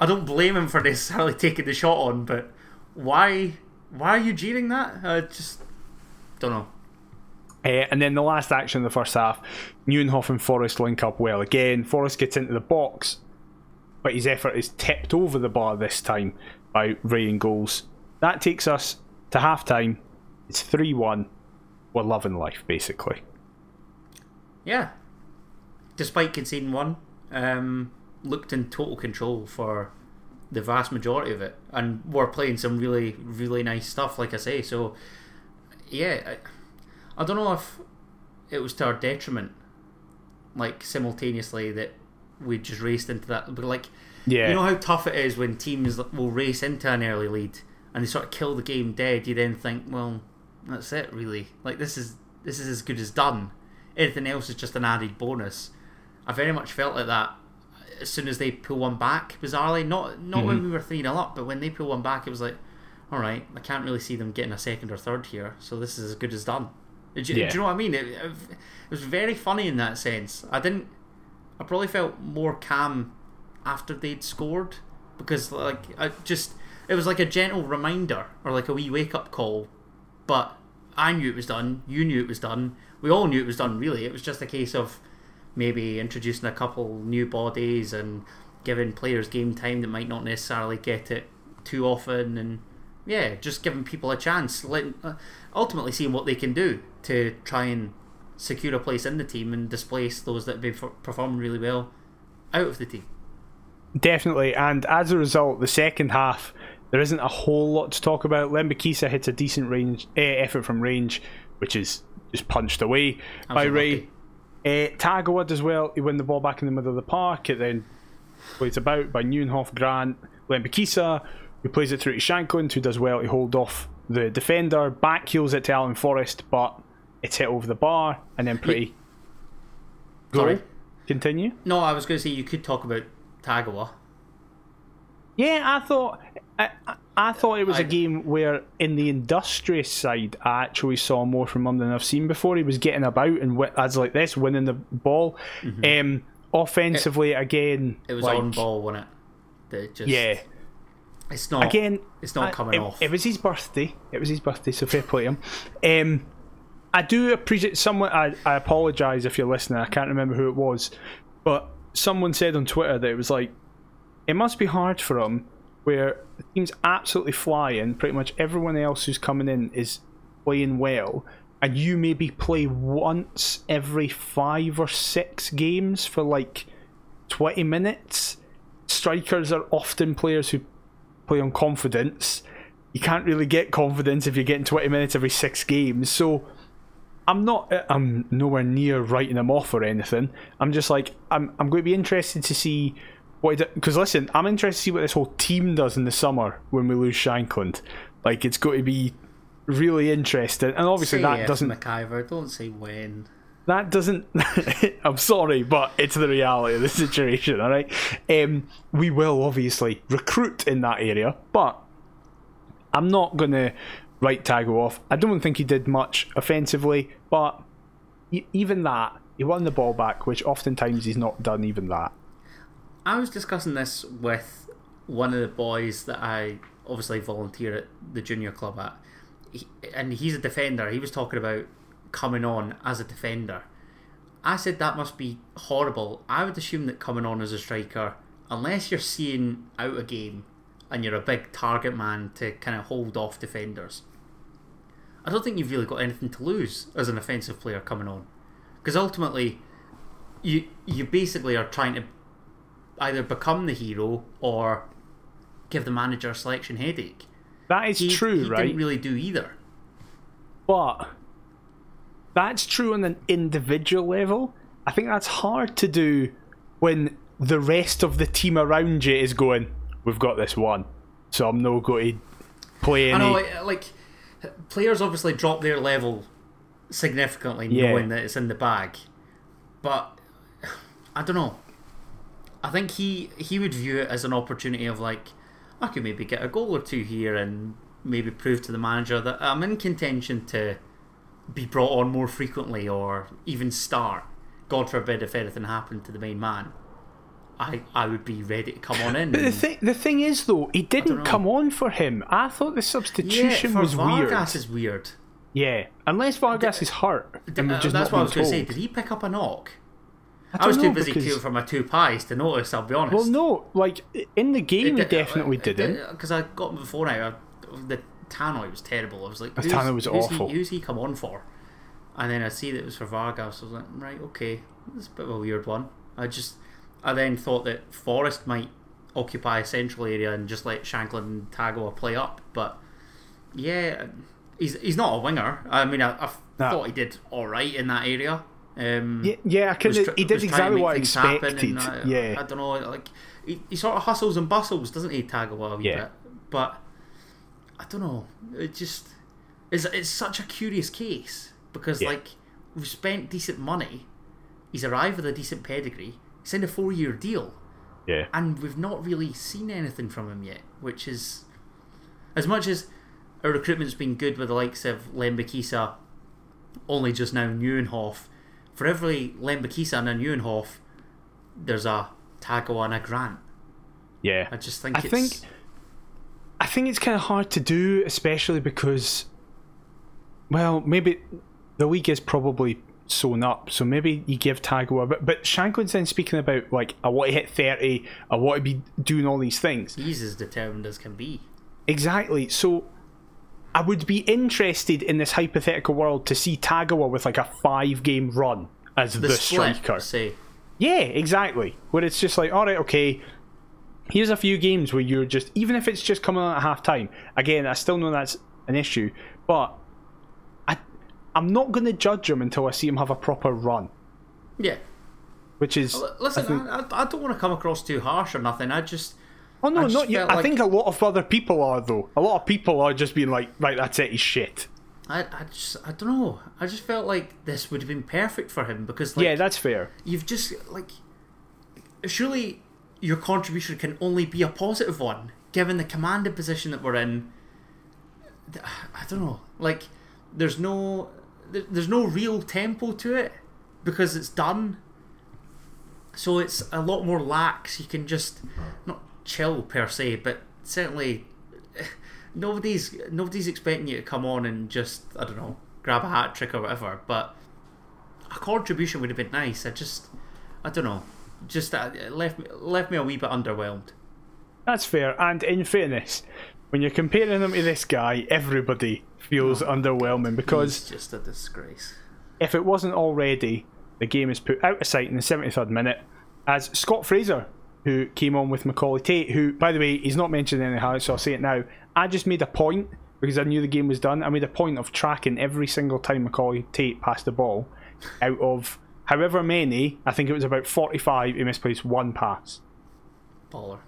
I don't blame him for necessarily taking the shot on, but why? Why are you jeering that? I just don't know. Uh, and then the last action in the first half, Nieuwenhof and Forrest link up well again. Forrest gets into the box, but his effort is tipped over the bar this time by Ryan goals. That takes us to half time. It's 3 1. We're loving life, basically. Yeah. Despite conceding one, um, looked in total control for the vast majority of it, and we're playing some really, really nice stuff. Like I say, so yeah, I, I don't know if it was to our detriment, like simultaneously that we just raced into that. But like, Yeah. you know how tough it is when teams will race into an early lead and they sort of kill the game dead. You then think, well, that's it, really. Like this is this is as good as done. Anything else is just an added bonus. I very much felt like that as soon as they pull one back. Bizarrely, not not when mm-hmm. we were three 0 up, but when they pull one back, it was like, all right, I can't really see them getting a second or third here, so this is as good as done. Do, you- Yeah. do you know what I mean? It, it was very funny in that sense. I didn't. I probably felt more calm after they'd scored because like I just it was like a gentle reminder or like a wee wake up call. But I knew it was done. You knew it was done. We all knew it was done. Really, it was just a case of maybe introducing a couple new bodies and giving players game time that might not necessarily get it too often and yeah, just giving people a chance, letting, uh, ultimately seeing what they can do to try and secure a place in the team and displace those that have been performing really well out of the team. Definitely, and as a result, the second half there isn't a whole lot to talk about. Lembikisa hits a decent range eh, effort from range, which is just punched away by Rae. Absolutely. Uh, Tagawa does well. He win the ball back in the middle of the park. It then plays about by Nieuwenhof, Grant, Lembikisa, who plays it through to Shankland, who does well to hold off the defender. Back heels it to Alan Forrest, but it's hit over the bar and then pretty. Sorry. Continue. No, I was going to say you could talk about Tagawa. Yeah, I thought I, I- I thought it was a I- game where in the industrious side I actually saw more from him than I've seen before. He was getting about and wi- as like this, winning the ball. Um, offensively, again, It was like, on ball, wasn't it? That just Yeah, It's not again, It's not I- coming it, off. It was his birthday. It was his birthday, so fair play to him. Um, I do appreciate someone. I, I apologize if you're listening. I can't remember who it was, but someone said on Twitter that it was like it must be hard for them where the team's absolutely flying. Pretty much everyone else who's coming in is playing well, and you maybe play once every five or six games for like twenty minutes. Strikers are often players who play on confidence. You can't really get confidence if you're getting twenty minutes every six games. So I'm not. I'm nowhere near writing him off or anything. I'm just like I'm. I'm going to be interested to see what. Because listen, I'm interested to see what this whole team does in the summer when we lose Shankland. Like it's going to be really interesting, and obviously Say that doesn't. McIver. Don't say when. That doesn't. I'm sorry, but it's the reality of the situation. All right. Um, we will obviously recruit in that area, but I'm not going to write Tago off. I don't think he did much offensively, but even that, he won the ball back, which oftentimes he's not done even that. I was discussing this with one of the boys that I obviously volunteer at the junior club at, he, and he's a defender. He was talking about coming on as a defender. I said that must be horrible. I would assume that coming on as a striker, unless you're seeing out a game and you're a big target man to kind of hold off defenders, I don't think you've really got anything to lose as an offensive player coming on, because ultimately, you you basically are trying to either become the hero or give the manager a selection headache. That is He, true, he right? didn't really do either. But that's true on an individual level. I think that's hard to do when the rest of the team around you is going, We've got this one. So I'm not going to play any. I know, like, like players obviously drop their level significantly, Yeah. knowing that it's in the bag. But I don't know. I think he he would view it as an opportunity of like, I could maybe get a goal or two here and maybe prove to the manager that I'm in contention to be brought on more frequently or even start. God forbid if anything happened to the main man. I, I would be ready to come on in. But the thing, the thing is, though, he didn't come on for him. I thought the yeah, substitution for was Vargas weird. is weird. Yeah, unless Vargas is hurt, and we've Uh, that's what I was going to say. Did he pick up a knock? I, don't was too busy because- queuing for my two pies to notice. I'll be honest. Well, no, like in the game, he uh, definitely didn't. Uh, because I got before now. I, uh, the Tannoy was terrible. I was like, The who's, Tannoy was who's awful. He, who's he come on for? And then I see that it was for Vargas. I was like, right, okay, this is a bit of a weird one. I just, I then thought that Forrest might occupy a central area and just let Shankland and Tagawa play up, but yeah, he's he's not a winger. I mean, I, I Nah. thought he did all right in that area. Um, Yeah, yeah, I tr- He did was trying to exactly what I expected. I, yeah, I don't know, like he, he sort of hustles and bustles, doesn't he, Tagawa a Yeah. bit? But I don't know. It just is. It's such a curious case because Yeah. like we've spent decent money. He's arrived with a decent pedigree. He signed a four-year deal, yeah. and we've not really seen anything from him yet. Which is as much as our recruitment's been good with the likes of Lembikisa, only just now Nieuwenhof. For every Lembikisa and a Nieuwenhof, there's a Tagawa and a Grant. Yeah. I just think I it's think I think it's kind of hard to do, especially because, well, maybe the league is probably sewn up, so maybe you give Tago a bit. But Shankland's then speaking about like I want to hit thirty, I want to be doing all these things. he's as determined as can be. Exactly. So I would be interested in this hypothetical world to see Tagawa with like a five game run as the, The, split, striker. say, Yeah, exactly. Where it's just like, all right, okay. Here's a few games where you're just, even if it's just coming on at half time. Again, I still know that's an issue, but I'm not going to judge him until I see him have a proper run, yeah. which is. Listen, I think- I, I, don't want to come across too harsh or nothing. I just oh no, not you. felt I think a lot of other people are though. A lot of people are just being like, right, that's it. He's shit. I, I just I don't know. I just felt like this would have been perfect for him because like yeah, that's fair. you've just like surely your contribution can only be a positive one given the commanded position that we're in i don't know like there's no there- there's no real tempo to it because it's done so it's a lot more lax you can just not chill per se but certainly nobody's nobody's expecting you to come on and just i don't know grab a hat trick or whatever but a contribution would have been nice. I just, I don't know, just uh, left left me a wee bit underwhelmed. That's fair. And in fairness, when you're comparing him to this guy, everybody feels underwhelming because It's just a disgrace. if it wasn't already, the game is put out of sight in the 73rd minute as Scott Fraser, who came on with Macaulay Tait, who, by the way, he's not mentioned in the highlights, so I'll say it now. I just made a point because I knew the game was done. I made a point of tracking every single time Macaulay Tait passed the ball out of however many, I think it was about 45, he misplaced one pass. Baller.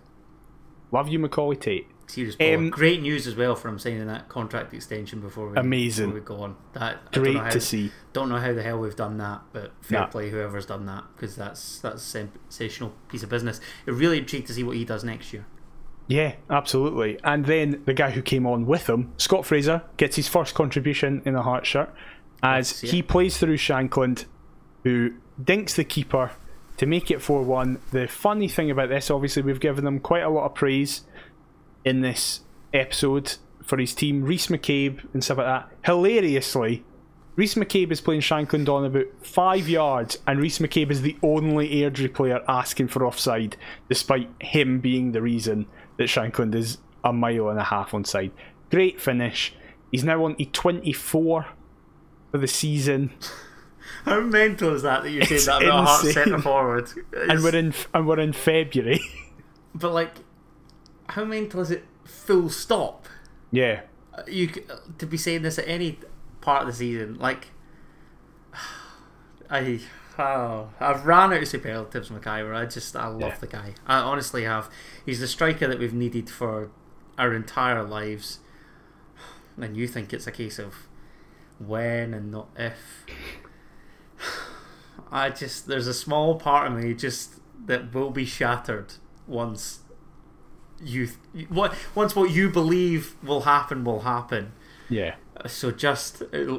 Love you, Macaulay Tait. Serious. Um, Great news as well for him signing that contract extension before we, Amazing. before we go on. That, Great how- to see. Don't know how the hell we've done that, but fair Nah. play whoever's done that because that's that's a sensational piece of business. It really intrigued to see what he does next year. Yeah, absolutely. And then the guy who came on with him, Scott Fraser, gets his first contribution in a Heart shirt as he plays through Shankland, who dinks the keeper to make it 4 1. The funny thing about this, obviously, we've given him quite a lot of praise in this episode for his team, Rhys McCabe and stuff like that. Hilariously, Rhys McCabe is playing Shankland on about five yards, and Rhys McCabe is the only Airdrie player asking for offside, despite him being the reason that Shankland is a mile and a half onside. Great finish. He's now on to 24 for the season, How mental is that that you're saying that about a insane. centre forward? and we're in and we're in February. but like, how mental is it? Full stop. yeah, you to be saying this at any part of the season, like I, oh, I've ran out of superlatives, McIver. I just I love Yeah. the guy. I honestly have. He's the striker that we've needed for our entire lives, and you think it's a case of when and not if. I just there's a small part of me just that will be shattered once you what once what you believe will happen will happen. yeah. So just uh,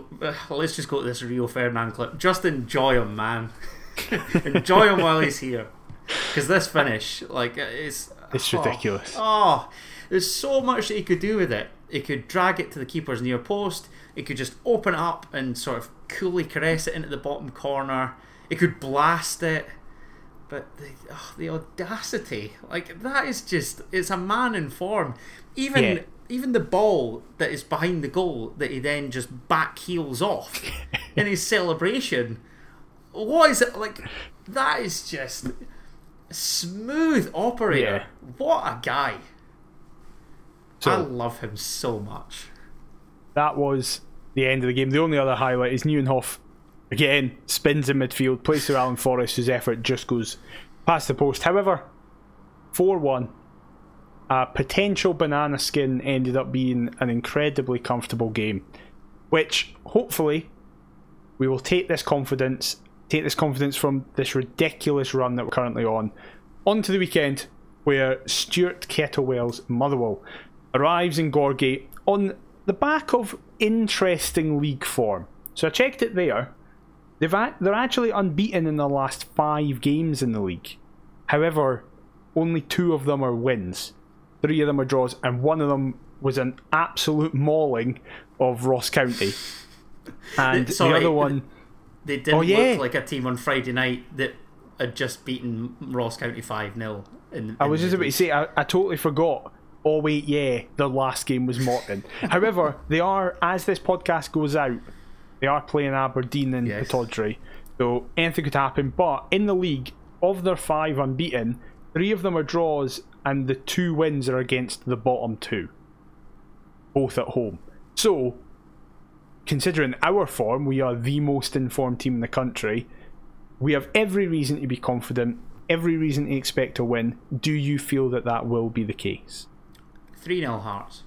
let's just go to this Rio Ferdinand clip. Just enjoy him, man. enjoy him while he's here, because this finish, like, it's It's oh, ridiculous. Oh, there's so much that he could do with it. He could drag it to the keeper's near post. He could just open it up and sort of coolly caress it into the bottom corner. He could blast it. But the, oh, the audacity, like that is just—it's a man in form. Even Yeah. even the ball that is behind the goal that he then just back heels off in his celebration. What is it like? That is just smooth operator. Yeah. What a guy! So I love him so much. that was the end of the game. The only other highlight is Nieuwenhof again spins in midfield, plays through Alan Forrest, whose effort just goes past the post. However, 4 1. A potential banana skin ended up being an incredibly comfortable game, which hopefully we will take this confidence, take this confidence from this ridiculous run that we're currently on, onto the weekend where Stuart Kettlewell's Motherwell arrives in Gorgie on the back of interesting league form. So I checked it there. They've a- they're actually unbeaten in the last five games in the league. However, only two of them are wins. Three of them are draws, and one of them was an absolute mauling of Ross County. And Sorry, the other one, They didn't Oh, yeah. look like a team on Friday night that had just beaten Ross County 5 0. I was just about to say, I, I totally forgot. Oh wait, yeah, the last game was Morton. However, they are as this podcast goes out, they are playing Aberdeen and Yes. Pittodrie, so anything could happen. But in the league, of their five unbeaten, three of them are draws, and the two wins are against the bottom two, both at home. So, considering our form, we are the most informed team in the country. We have every reason to be confident, every reason to expect a win. Do you feel that that will be the case? 3 0 Hearts.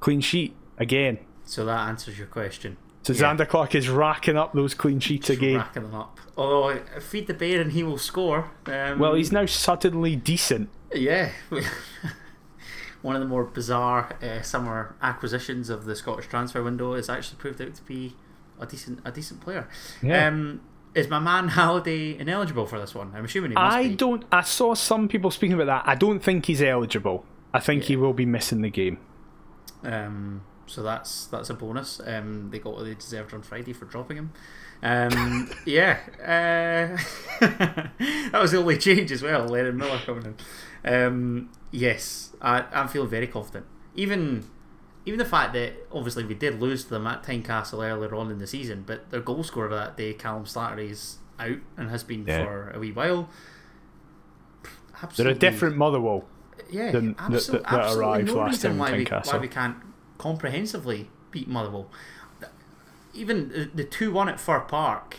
Clean sheet again. So that answers your question. So Yeah. Zander Clark is racking up those clean sheets again. Racking them up. Although, uh, feed the bear and he will score. Um, Well, he's now suddenly decent. Yeah. One of the more bizarre uh, summer acquisitions of the Scottish transfer window has actually proved out to be a decent a decent player. Yeah. Um, is my man Halliday ineligible for this one? I'm assuming he must I be. don't. I saw some people speaking about that. I don't think he's eligible. I think he will be missing the game. Um, so that's that's a bonus. Um, they got what they deserved on Friday for dropping him. Um, yeah. Uh, that was the only change as well. Lennon Miller coming in. Um, yes, I, I'm feeling very confident. Even even the fact that obviously we did lose to them at Tynecastle earlier on in the season, but their goal scorer that day, Callum Slattery, is out and has been Yeah. for a wee while. They're a Absolutely, different Motherwell. yeah, than that- that- that absolutely arrived no last reason time why we, why we can't comprehensively beat Motherwell. Even the- the two one at Fir Park,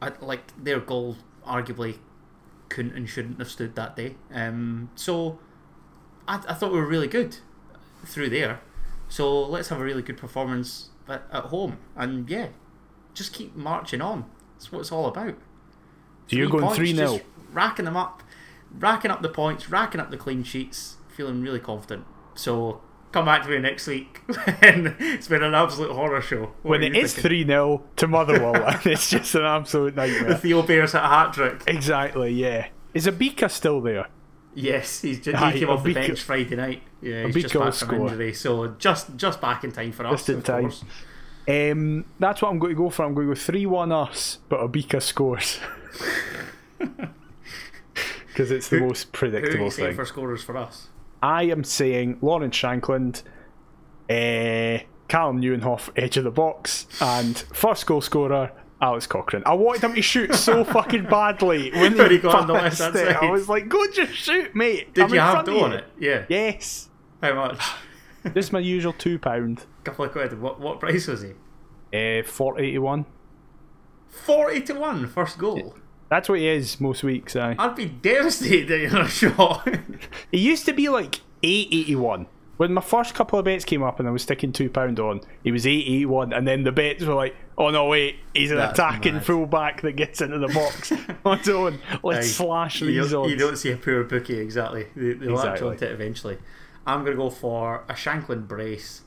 I, like their goal arguably couldn't and shouldn't have stood that day. Um, so I, I thought we were really good through there. So let's have a really good performance at, at home, and yeah, just keep marching on. That's what it's all about. So you're going points, 3 0. Racking them up, racking up the points, racking up the clean sheets, feeling really confident. So come back to me next week when it's been an absolute horror show. What When it is 3 0 to Motherwell, and it's just an absolute nightmare. the. Theo Bair's at a hat trick. Exactly, yeah. Is Abika still there? Yes, he's just, Aye, he came off the bench Friday night. Yeah, he's Abika just back from score. injury, so just just back in time for us. Just in time. Um, that's what I'm going to go for. I'm going to go 3 1 us, but Abika scores. Because it's the Who- most predictable thing. for scorers for us? I am saying Lawrence Shankland, Calem Nieuwenhof, edge of the box, and first goal scorer, Alex Cochrane. I wanted him to shoot so fucking badly when he got on the it. I was like, go just shoot, mate. Did I'm you have dough on it? Yeah. Yes. How much? Just my usual £2. pound. couple of quid. What what price was he? Uh, 481. Forty to one first goal. That's what he is most weeks, aye. I'd be devastated that you're not shot. It used to be like 881. When my first couple of bets came up and I was sticking £2 on, he was 881, and then the bets were like, oh no, wait, he's an That's attacking mad. fullback that gets into the box on his own. Let's Aye. slash you, these odds. you don't see a poor bookie exactly. They, they'll Exactly. it eventually. I'm gonna go for a Shankland brace,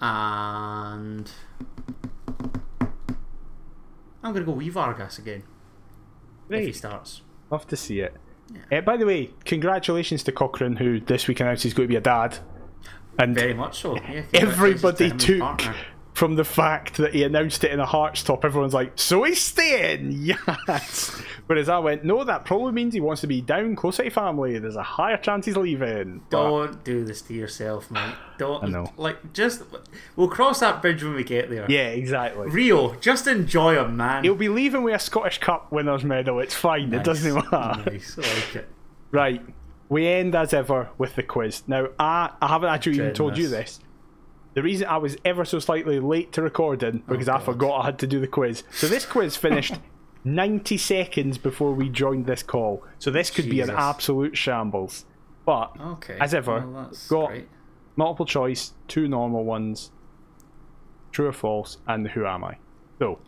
and I'm gonna go Wee Vargas again if he starts. Love to see it. Uh, by the way, congratulations to Cochrane, who this week announced he's going to be a dad. And Very much so. Yeah, everybody to him and took. From the fact that he announced it in a Hearts top, everyone's like, so he's staying, yes. Whereas I went, no, that probably means he wants to be down closer to family. There's a higher chance he's leaving. But Don't do this to yourself, mate. Don't. I know. Like, just we'll cross that bridge when we get there. yeah, exactly. Rio, just enjoy him, man. He'll be leaving with a Scottish Cup winners medal. It's fine. It doesn't matter. Nice, I like it. Right. We end as ever with the quiz. Now, I, I haven't actually even told you this. The reason I was ever so slightly late to recording oh, because I forgot I had to do the quiz. So this quiz finished 90 seconds before we joined this call. So this could be an absolute shambles. But Okay. as ever, well, got great. multiple choice, two normal ones, true or false, and who am I? So,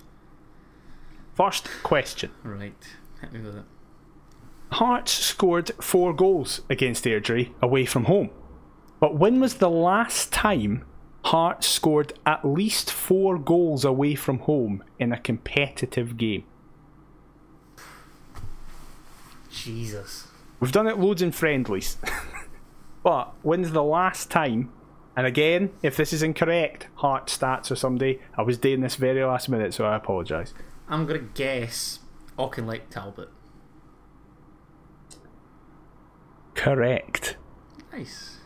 first question. Right. Hit me with it. Hearts scored four goals against Airdrie away from home. But when was the last time Hearts scored at least four goals away from home in a competitive game? Jesus. We've done it loads in friendlies. but when's the last time? And again, if this is incorrect, Heart stats or somebody, I was doing this very last minute, so I apologise. I'm gonna guess Auchinleck Talbot. Correct. Nice.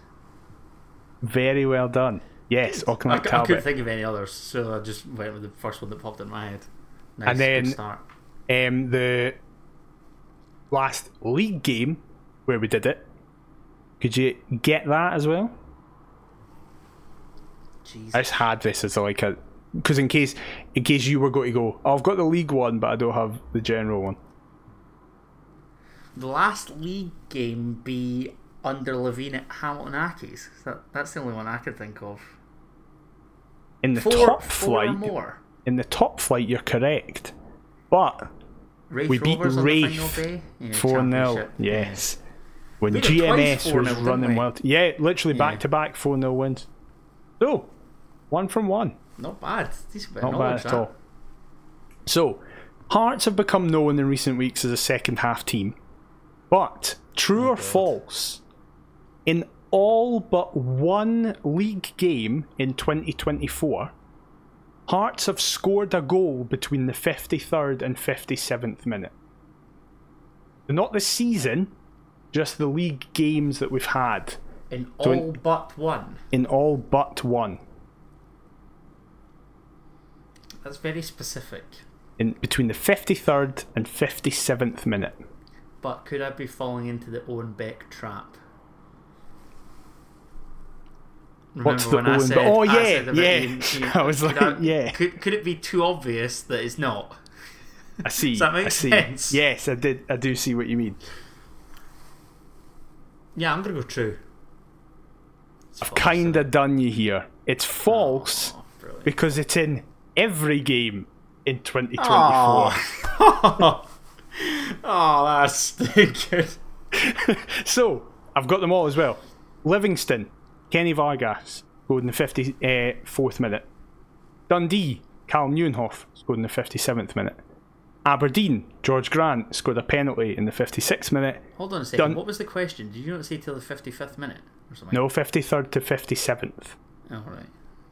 Very well done. Yes, I, Auckland c- I couldn't think of any others, so I just went with the first one that popped in my head. Nice, And then- start. um, the last league game where we did it. Could you get that as well? Jesus. I just had this as like a because in case in case you were going to go, oh, I've got the league one, but I don't have the general one. The last league game be under Levein at Hamilton Accies. That, that's the only one I could think of. In the Four, top flight, more. in the top flight, you're correct, but Raith we beat Rovers on the final Raith four 0 championship. Yes, when We GMS was 4-0, running we? wild. Yeah, literally back to back four 0 wins. So one from one. Not bad. Not bad at that. all. So, Hearts have become known in recent weeks as a second half team. But, true oh or false, in all but one league game in 2024, Hearts have scored a goal between the 53rd and 57th minute. Not the season, just the league games that we've had In So in- all but one. in all but one. That's very specific. In between the 53rd and 57th minute. But could I be falling into the Owen Beck trap? What's the when I said- Oh, I yeah, said yeah. Ian- Ian- I was could like, yeah. Could, could it be too obvious that it's not? I see. Does that make I see. sense? Yes, I did. I do see what you mean. Yeah, I'm gonna go true. It's I've kind of done you here. It's oh, false Oh, because it's in every game in 2024. Oh, oh that's stinking. So, I've got them all as well. Livingston, Kenny Vargas scored in the 54th minute. Dundee, Cal Nieuwenhof scored in the 57th minute. Aberdeen, Jorge Grant scored a penalty in the 56th minute. Hold on a second. Done. What was the question? Did you not say till the 55th minute or something? No, 53rd to 57th. Oh, right.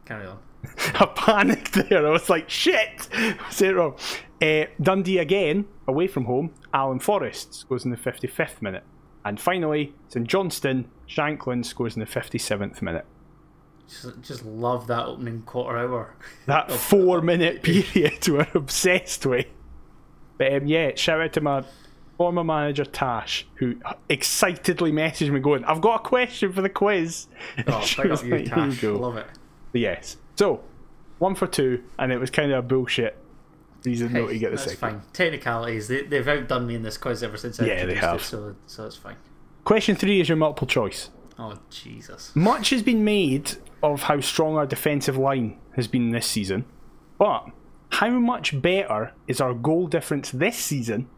Carry on. I panicked there. I was like, shit! Say it wrong. Uh, Dundee again, away from home. Alan Forrest scores in the 55th minute. And finally, St Johnstone, Shankland scores in the 57th minute. Just, just love that opening quarter hour. That four minute period we're obsessed with. But um, yeah, shout out to my former manager Tash, who excitedly messaged me going, I've got a question for the quiz. Oh, pick up you, like, Tash. go." Love it. Yes. So, one for two, and it was kind of a bullshit reason not to get the That's second. fine. Technicalities, they, they've outdone me in this quiz ever since I Yeah, they have. it, so, so it's fine. Question three is your multiple choice. Oh, Jesus. Much has been made of how strong our defensive line has been this season, but how much better is our goal difference this season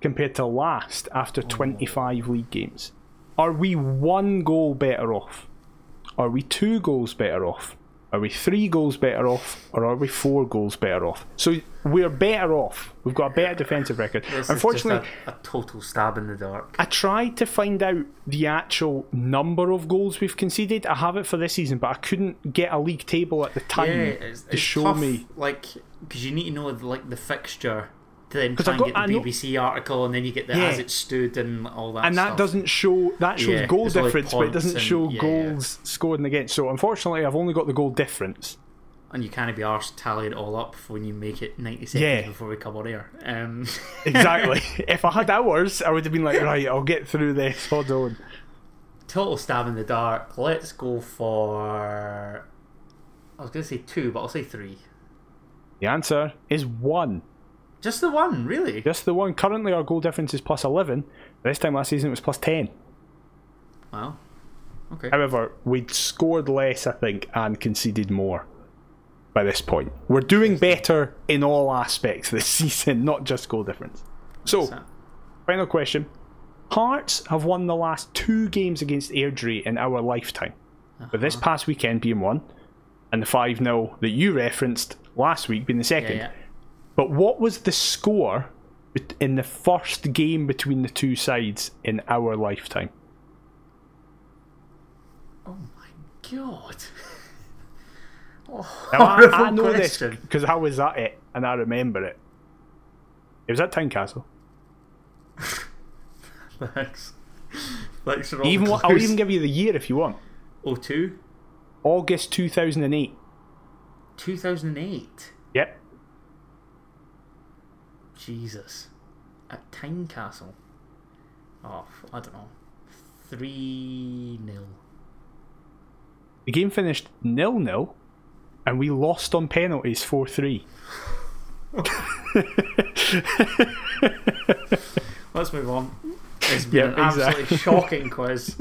compared to last after 25 league games? Are we one goal better off? Are we two goals better off? Are we three goals better off? Or are we four goals better off? So we're better off. We've got a better defensive record. This Unfortunately, a, a total stab in the dark. I tried to find out the actual number of goals we've conceded. I have it for this season, but I couldn't get a league table at the time Yeah, it's, to it's show tough, me. like because you need to know like the fixture then try and got- get the BBC article, and then you get the Yeah. as it stood and all that. And that stuff. doesn't show that shows Yeah, goal difference, but it doesn't points show yeah, goals scored and against. So unfortunately, I've only got the goal difference. and you can't be arsed tallying it all up when you make it ninety seconds Yeah. before we come on air. Um, Exactly. if I had hours, I would have been like, right, I'll get through this. Hold on. total stab in the dark. Let's go for. I was gonna say two, but I'll say three. The answer is one. Just the one, really. Just the one. Currently, our goal difference is plus 11. This time last season, it was plus 10. Wow. Okay. However, we'd scored less, I think, and conceded more by this point. We're doing better in all aspects this season, not just goal difference. So, final question. Hearts have won the last two games against Airdrie in our lifetime. but this uh-huh. past weekend being one, and the 5 0 that you referenced last week being the Yeah, second. yeah. But what was the score in the first game between the two sides in our lifetime? Oh my god. Oh, Now, I, know this because I was at it and I remember it. It was at Tynecastle. Thanks. Thanks for all Even I'll even give you the year if you want. Oh, two? August 2008. 2008. Yep. Jesus. At Tynecastle. Oh, I don't know. 3 0. The game finished nil nil, and we lost on penalties 4 3. Let's move on. It's been Yep, an absolutely exactly. shocking quiz.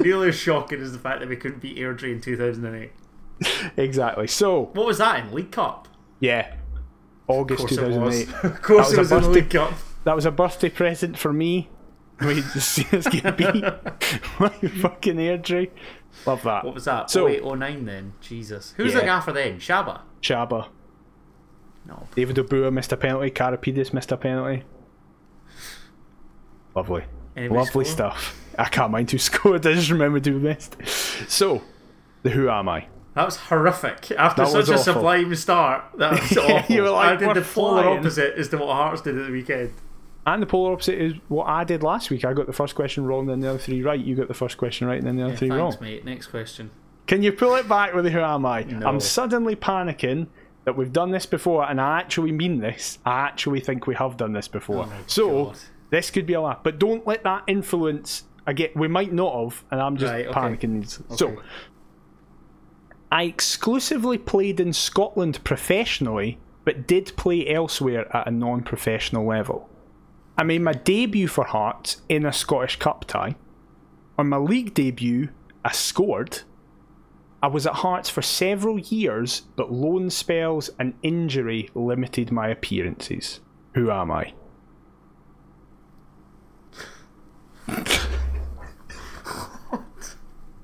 Nearly as shocking as the fact that we couldn't beat Airdrie in 2008. Exactly. So, What was that in? League Cup? yeah. August Of course it was. 2008. Of course That it was was a in the birthday- League Cup. That was a birthday present for me. We just see us get beat by fucking Airdrie. Love that. What was that? So- So, 08, 09 then? Jesus. Who's Yeah. the gaffer then? Csaba? Csaba. No. David Obua missed a penalty. Karipidis missed a penalty. Lovely. Anybody Lovely score? stuff. I can't mind who scored. I just remember who missed. So, the Who Am I? That was horrific. After That was such a awful. sublime start, that was awful. you were like, I did "We're the polar opposite as to what Hearts did at the weekend. And the polar opposite is what I did last week. I got the first question wrong, then the other three right. You got the first question right, and then the other Yeah, three thanks, wrong. mate. Next question. Can you pull it back with the Who Am I? No. I'm suddenly panicking that we've done this before, and I actually mean this. I actually think we have done this before. Oh so God. this could be a laugh, but don't let that influence. I get we might not have, and I'm just Right, okay. panicking. So Okay. I exclusively played in Scotland professionally, but did play elsewhere at a non-professional level. I made my debut for Hearts in a Scottish Cup tie. On my league debut, I scored. I was at Hearts for several years, but loan spells and injury limited my appearances. Who am I?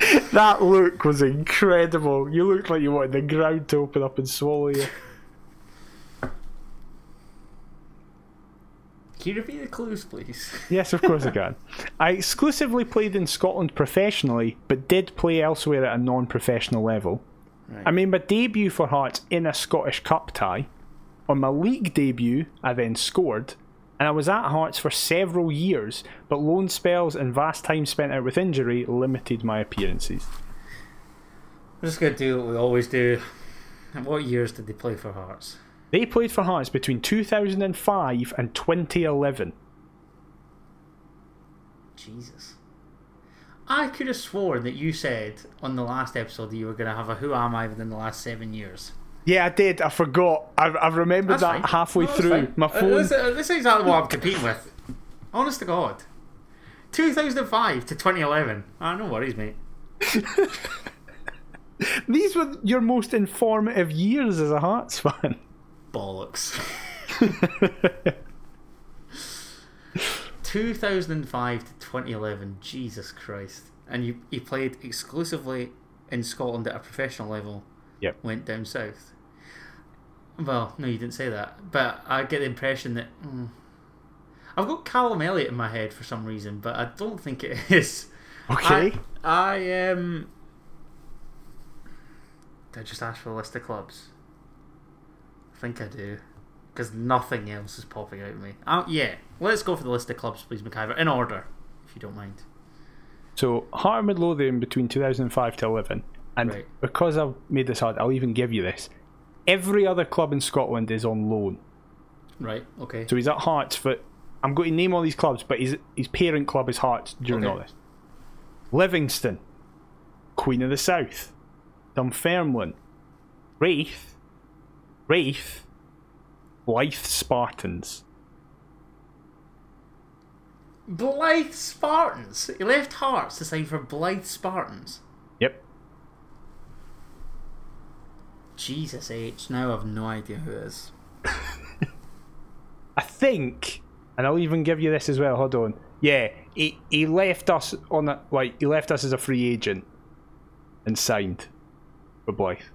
that look was incredible. You looked like you wanted the ground to open up and swallow you. Can you repeat the clues, please? Yes, of course I can. I exclusively played in Scotland professionally, but did play elsewhere at a non professional level. Right. I made my debut for Hearts in a Scottish Cup tie. On my league debut, I then scored, and I was at Hearts for several years, but loan spells and vast time spent out with injury limited my appearances. We're just gonna do what we always do. And what years did they play for Hearts? They played for Hearts between 2005 and 2011. Jesus. I could have sworn that you said on the last episode that you were going to have a Who Am I within the last seven years. Yeah, I did. I forgot. I, I remembered That's that fine. halfway No, through. fine. My Uh, phone. This, uh, this is exactly what I'm competing with. Honest to God. 2005 to 2011. Ah, no worries, mate. These were your most informative years as a Hearts fan. Bollocks. 2005 to 2011. Jesus Christ. And you, you played exclusively in Scotland at a professional level. Yep. Went down south. Well, no, you didn't say that. But I get the impression that. mm, I've got Calum Elliot in my head for some reason, but I don't think it is. Okay. I, I um. Did I just ask for a list of clubs? I think I do. Because nothing else is popping out at me. Uh, yeah, let's go for the list of clubs, please, McIver. In order, if you don't mind. So Heart of Midlothian between 2005 to 11, and Right. because I've made this hard, I'll even give you this. Every other club in Scotland is on loan, Right, okay. so he's at Hearts for. I'm going to name all these clubs, but his his parent club is Hearts during Okay. all this. Livingston, Queen of the South, Dunfermline, Raith, Raith, Blyth Spartans. Blyth Spartans! He left Hearts to sign for Blyth Spartans. Jesus H. Now I've no idea who it is. I think, and I'll even give you this as well. Hold on. Yeah, he he left us on a like he left us as a free agent and signed for Blyth.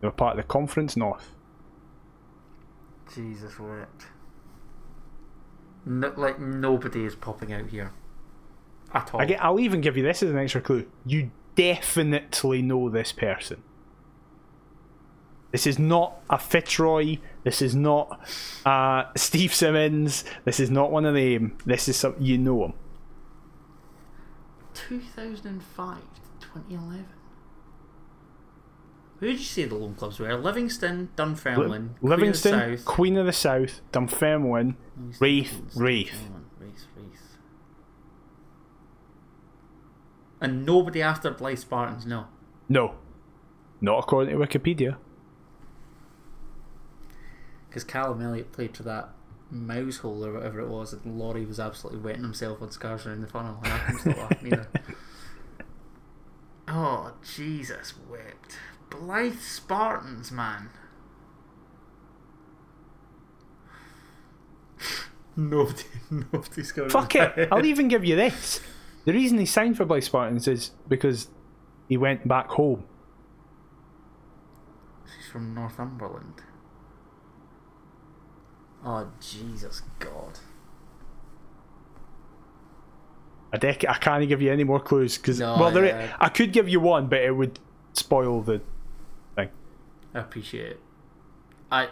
They were part of the Conference North. Jesus wept. No, like nobody is popping out here. At all. I get, I'll even give you this as an extra clue. You definitely know this person. This is not a Fitzroy. This is not uh, Steve Simmons. This is not one of them. This is some you know him. 2005 to 2011. Who did you say the loan clubs were? Livingston, Dunfermline, Livingston, Queen of the South. Queen of the South, Dunfermline, Livingston, Raith, Dunfermline, Raith, Raith. And nobody after Blyth Spartans, no. No, not according to Wikipedia. Because Calum Elliot played to that mouse hole or whatever it was, and Laurie was absolutely wetting himself on scars around the funnel, and I couldn't stop laughing either. Oh, Jesus wept. Blyth Spartans, man. Nobody, nobody's going. Fuck it. I'll even give you this. The reason he signed for Blyth Spartans is because he went back home. She's from Northumberland. Oh Jesus God! I, dec- I can't give you any more clues because No, well, there yeah. Uh, I could give you one, but it would spoil the thing. I appreciate it. I.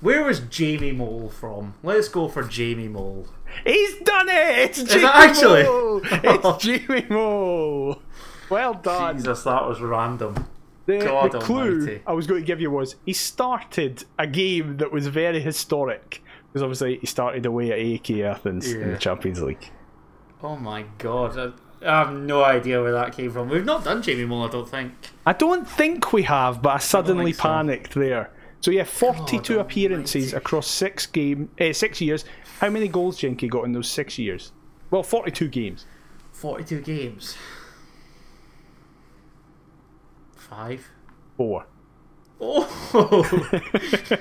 Where was Jamie Mole from? Let's go for Jamie Mole. He's done it! It's Jamie actually? Mole! It's Jamie Mole! Well done. Jesus, that was random. The, the clue almighty. I was going to give you was he started a game that was very historic. Because obviously he started away at AEK Athens in the Champions League. Oh my god. I, I have no idea where that came from. We've not done Jamie Mole, I don't think. I don't think we have, but I suddenly think so. panicked there. So yeah, 42 God appearances almighty. across six game, eh, six years. How many goals Jenky got in those six years? Well, 42 games. 42 games. Five. Four. Oh!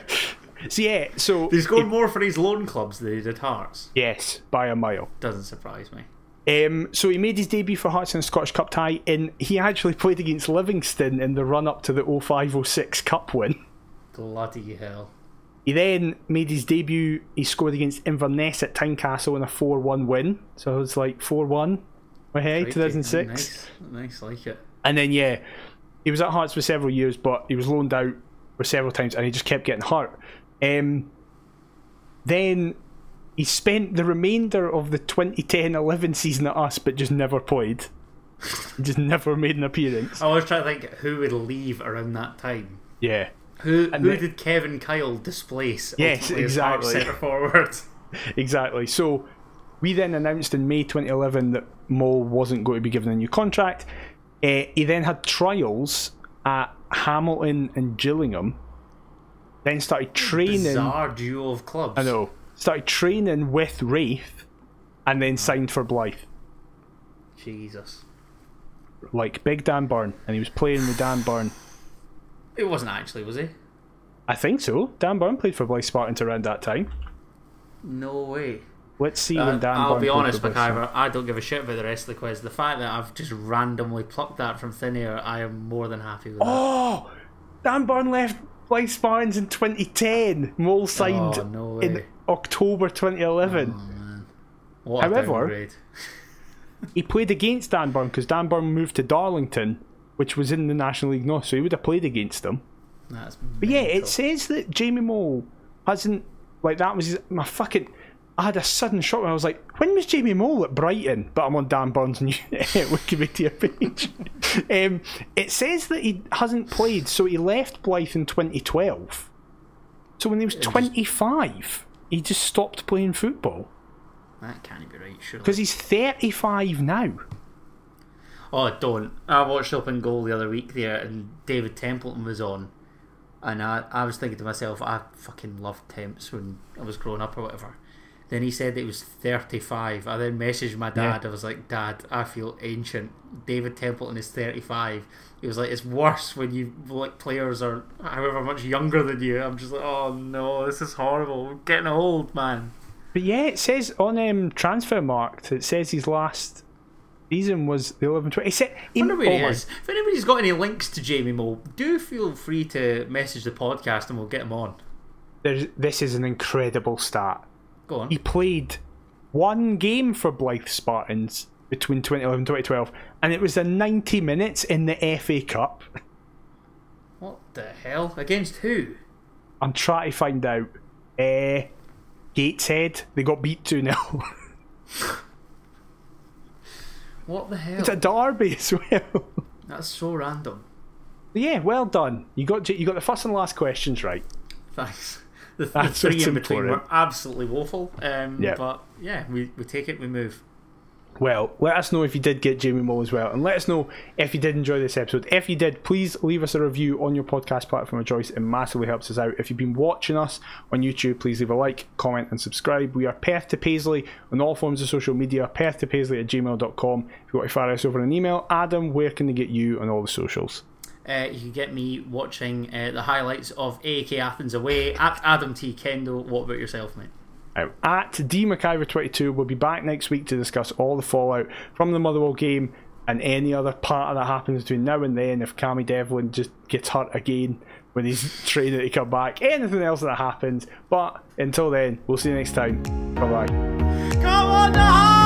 So yeah, so he scored more for his loan clubs than he did Hearts. yes, by a mile. Doesn't surprise me. Um, so he made his debut for Hearts in the Scottish Cup tie, and he actually played against Livingston in the run up to the 0506 Cup win. Bloody hell. He then made his debut. He scored against Inverness at Tynecastle in a 4 1 win. So it was like 4 1. Hey, 2006. Nice, nice, like it. And then, yeah, he was at Hearts for several years, but he was loaned out for several times and he just kept getting hurt. Um, then he spent the remainder of the 2010 11 season at us, but just never played. Just never made an appearance. I was trying to think who would leave around that time. Yeah. Who And who the- did Kevin Kyle displace? Yes, ultimately as Hearts exactly. Centre forward. Exactly. So we then announced in May 2011 that Mole wasn't going to be given a new contract. Uh, he then had trials at Hamilton and Gillingham. Then started training. Bizarre duo of clubs. I know. Started training with Raith, and then signed for Blyth, Jesus. like Big Dan Byrne, and he was playing with Dan Byrne. It wasn't actually, was he? I think so. Dan Byrne played for Blyth Spartans around that time. No way. Let's see Uh, when Dan I'll be honest, McIver, I don't give a shit about the rest of the quiz. The fact that I've just randomly plucked that from thin air, I am more than happy with that. Oh, Dan Byrne left Blyth Spartans in 2010. Mole signed Oh, no in. October 2011. What however- He played against Dan Byrne because Dan Byrne moved to Darlington, which was in the National League North, so he would have played against them. That's But yeah, it says that Jamie Mole hasn't like that was his, my fucking. I had a sudden shock when I was like, when was Jamie Mole at Brighton? But I'm on Dan new Wikipedia page. um, it says that he hasn't played, so he left Blyth in 2012. So when he was 25, he just stopped playing football That can't be right, surely. because he's 35 now. Oh, don't. I watched Open Goal the other week there, and David Templeton was on. And I, I was thinking to myself, I fucking loved Temps when I was growing up or whatever. Then he said it was 35. I then messaged my dad. I was like, Dad, I feel ancient. David Templeton is 35. He was like, It's worse when you like players are however much younger than you. I'm just like, Oh no, this is horrible. I'm getting old, man. But yeah, it says on um, Transfermarkt, it says his last season was the 11 20. It said, I wonder where oh he is. If anybody's got any links to Jamie Mole, do feel free to message the podcast and we'll get him on. There's, this is an incredible stat. Go on. He played one game for Blyth Spartans between 2011 and 2012, and it was a 90 minutes in the FA Cup. What the hell? Against who? I'm trying to find out. Uh, Gateshead, they got beat 2 0. What the hell? it's a derby as well. That's so random. yeah, well done. You got you got the first and last questions right. Thanks. The, three in between important. were absolutely woeful. Um, Yeah. But yeah, we, we take it, we move. Well, let us know if you did get Jamie Mole as well, and let us know if you did enjoy this episode. If you did, please leave us a review on your podcast platform of choice. It massively helps us out. If you've been watching us on YouTube, please leave a like, comment, and subscribe. We are Perth to Paisley on all forms of social media, perth to Paisley at gmail.com. If you want to fire us over an email, Adam, where can they get you on all the socials? Uh, you can get me watching uh, the highlights of AEK Athens away at Adam T. Kendo. What about yourself, mate? At DMcIver22, we'll be back next week to discuss all the fallout from the Motherwell game and any other part that happens between now and then if Cammy Devlin just gets hurt again when he's training to come back. Anything else that happens. But until then, we'll see you next time. Bye bye. Come on, the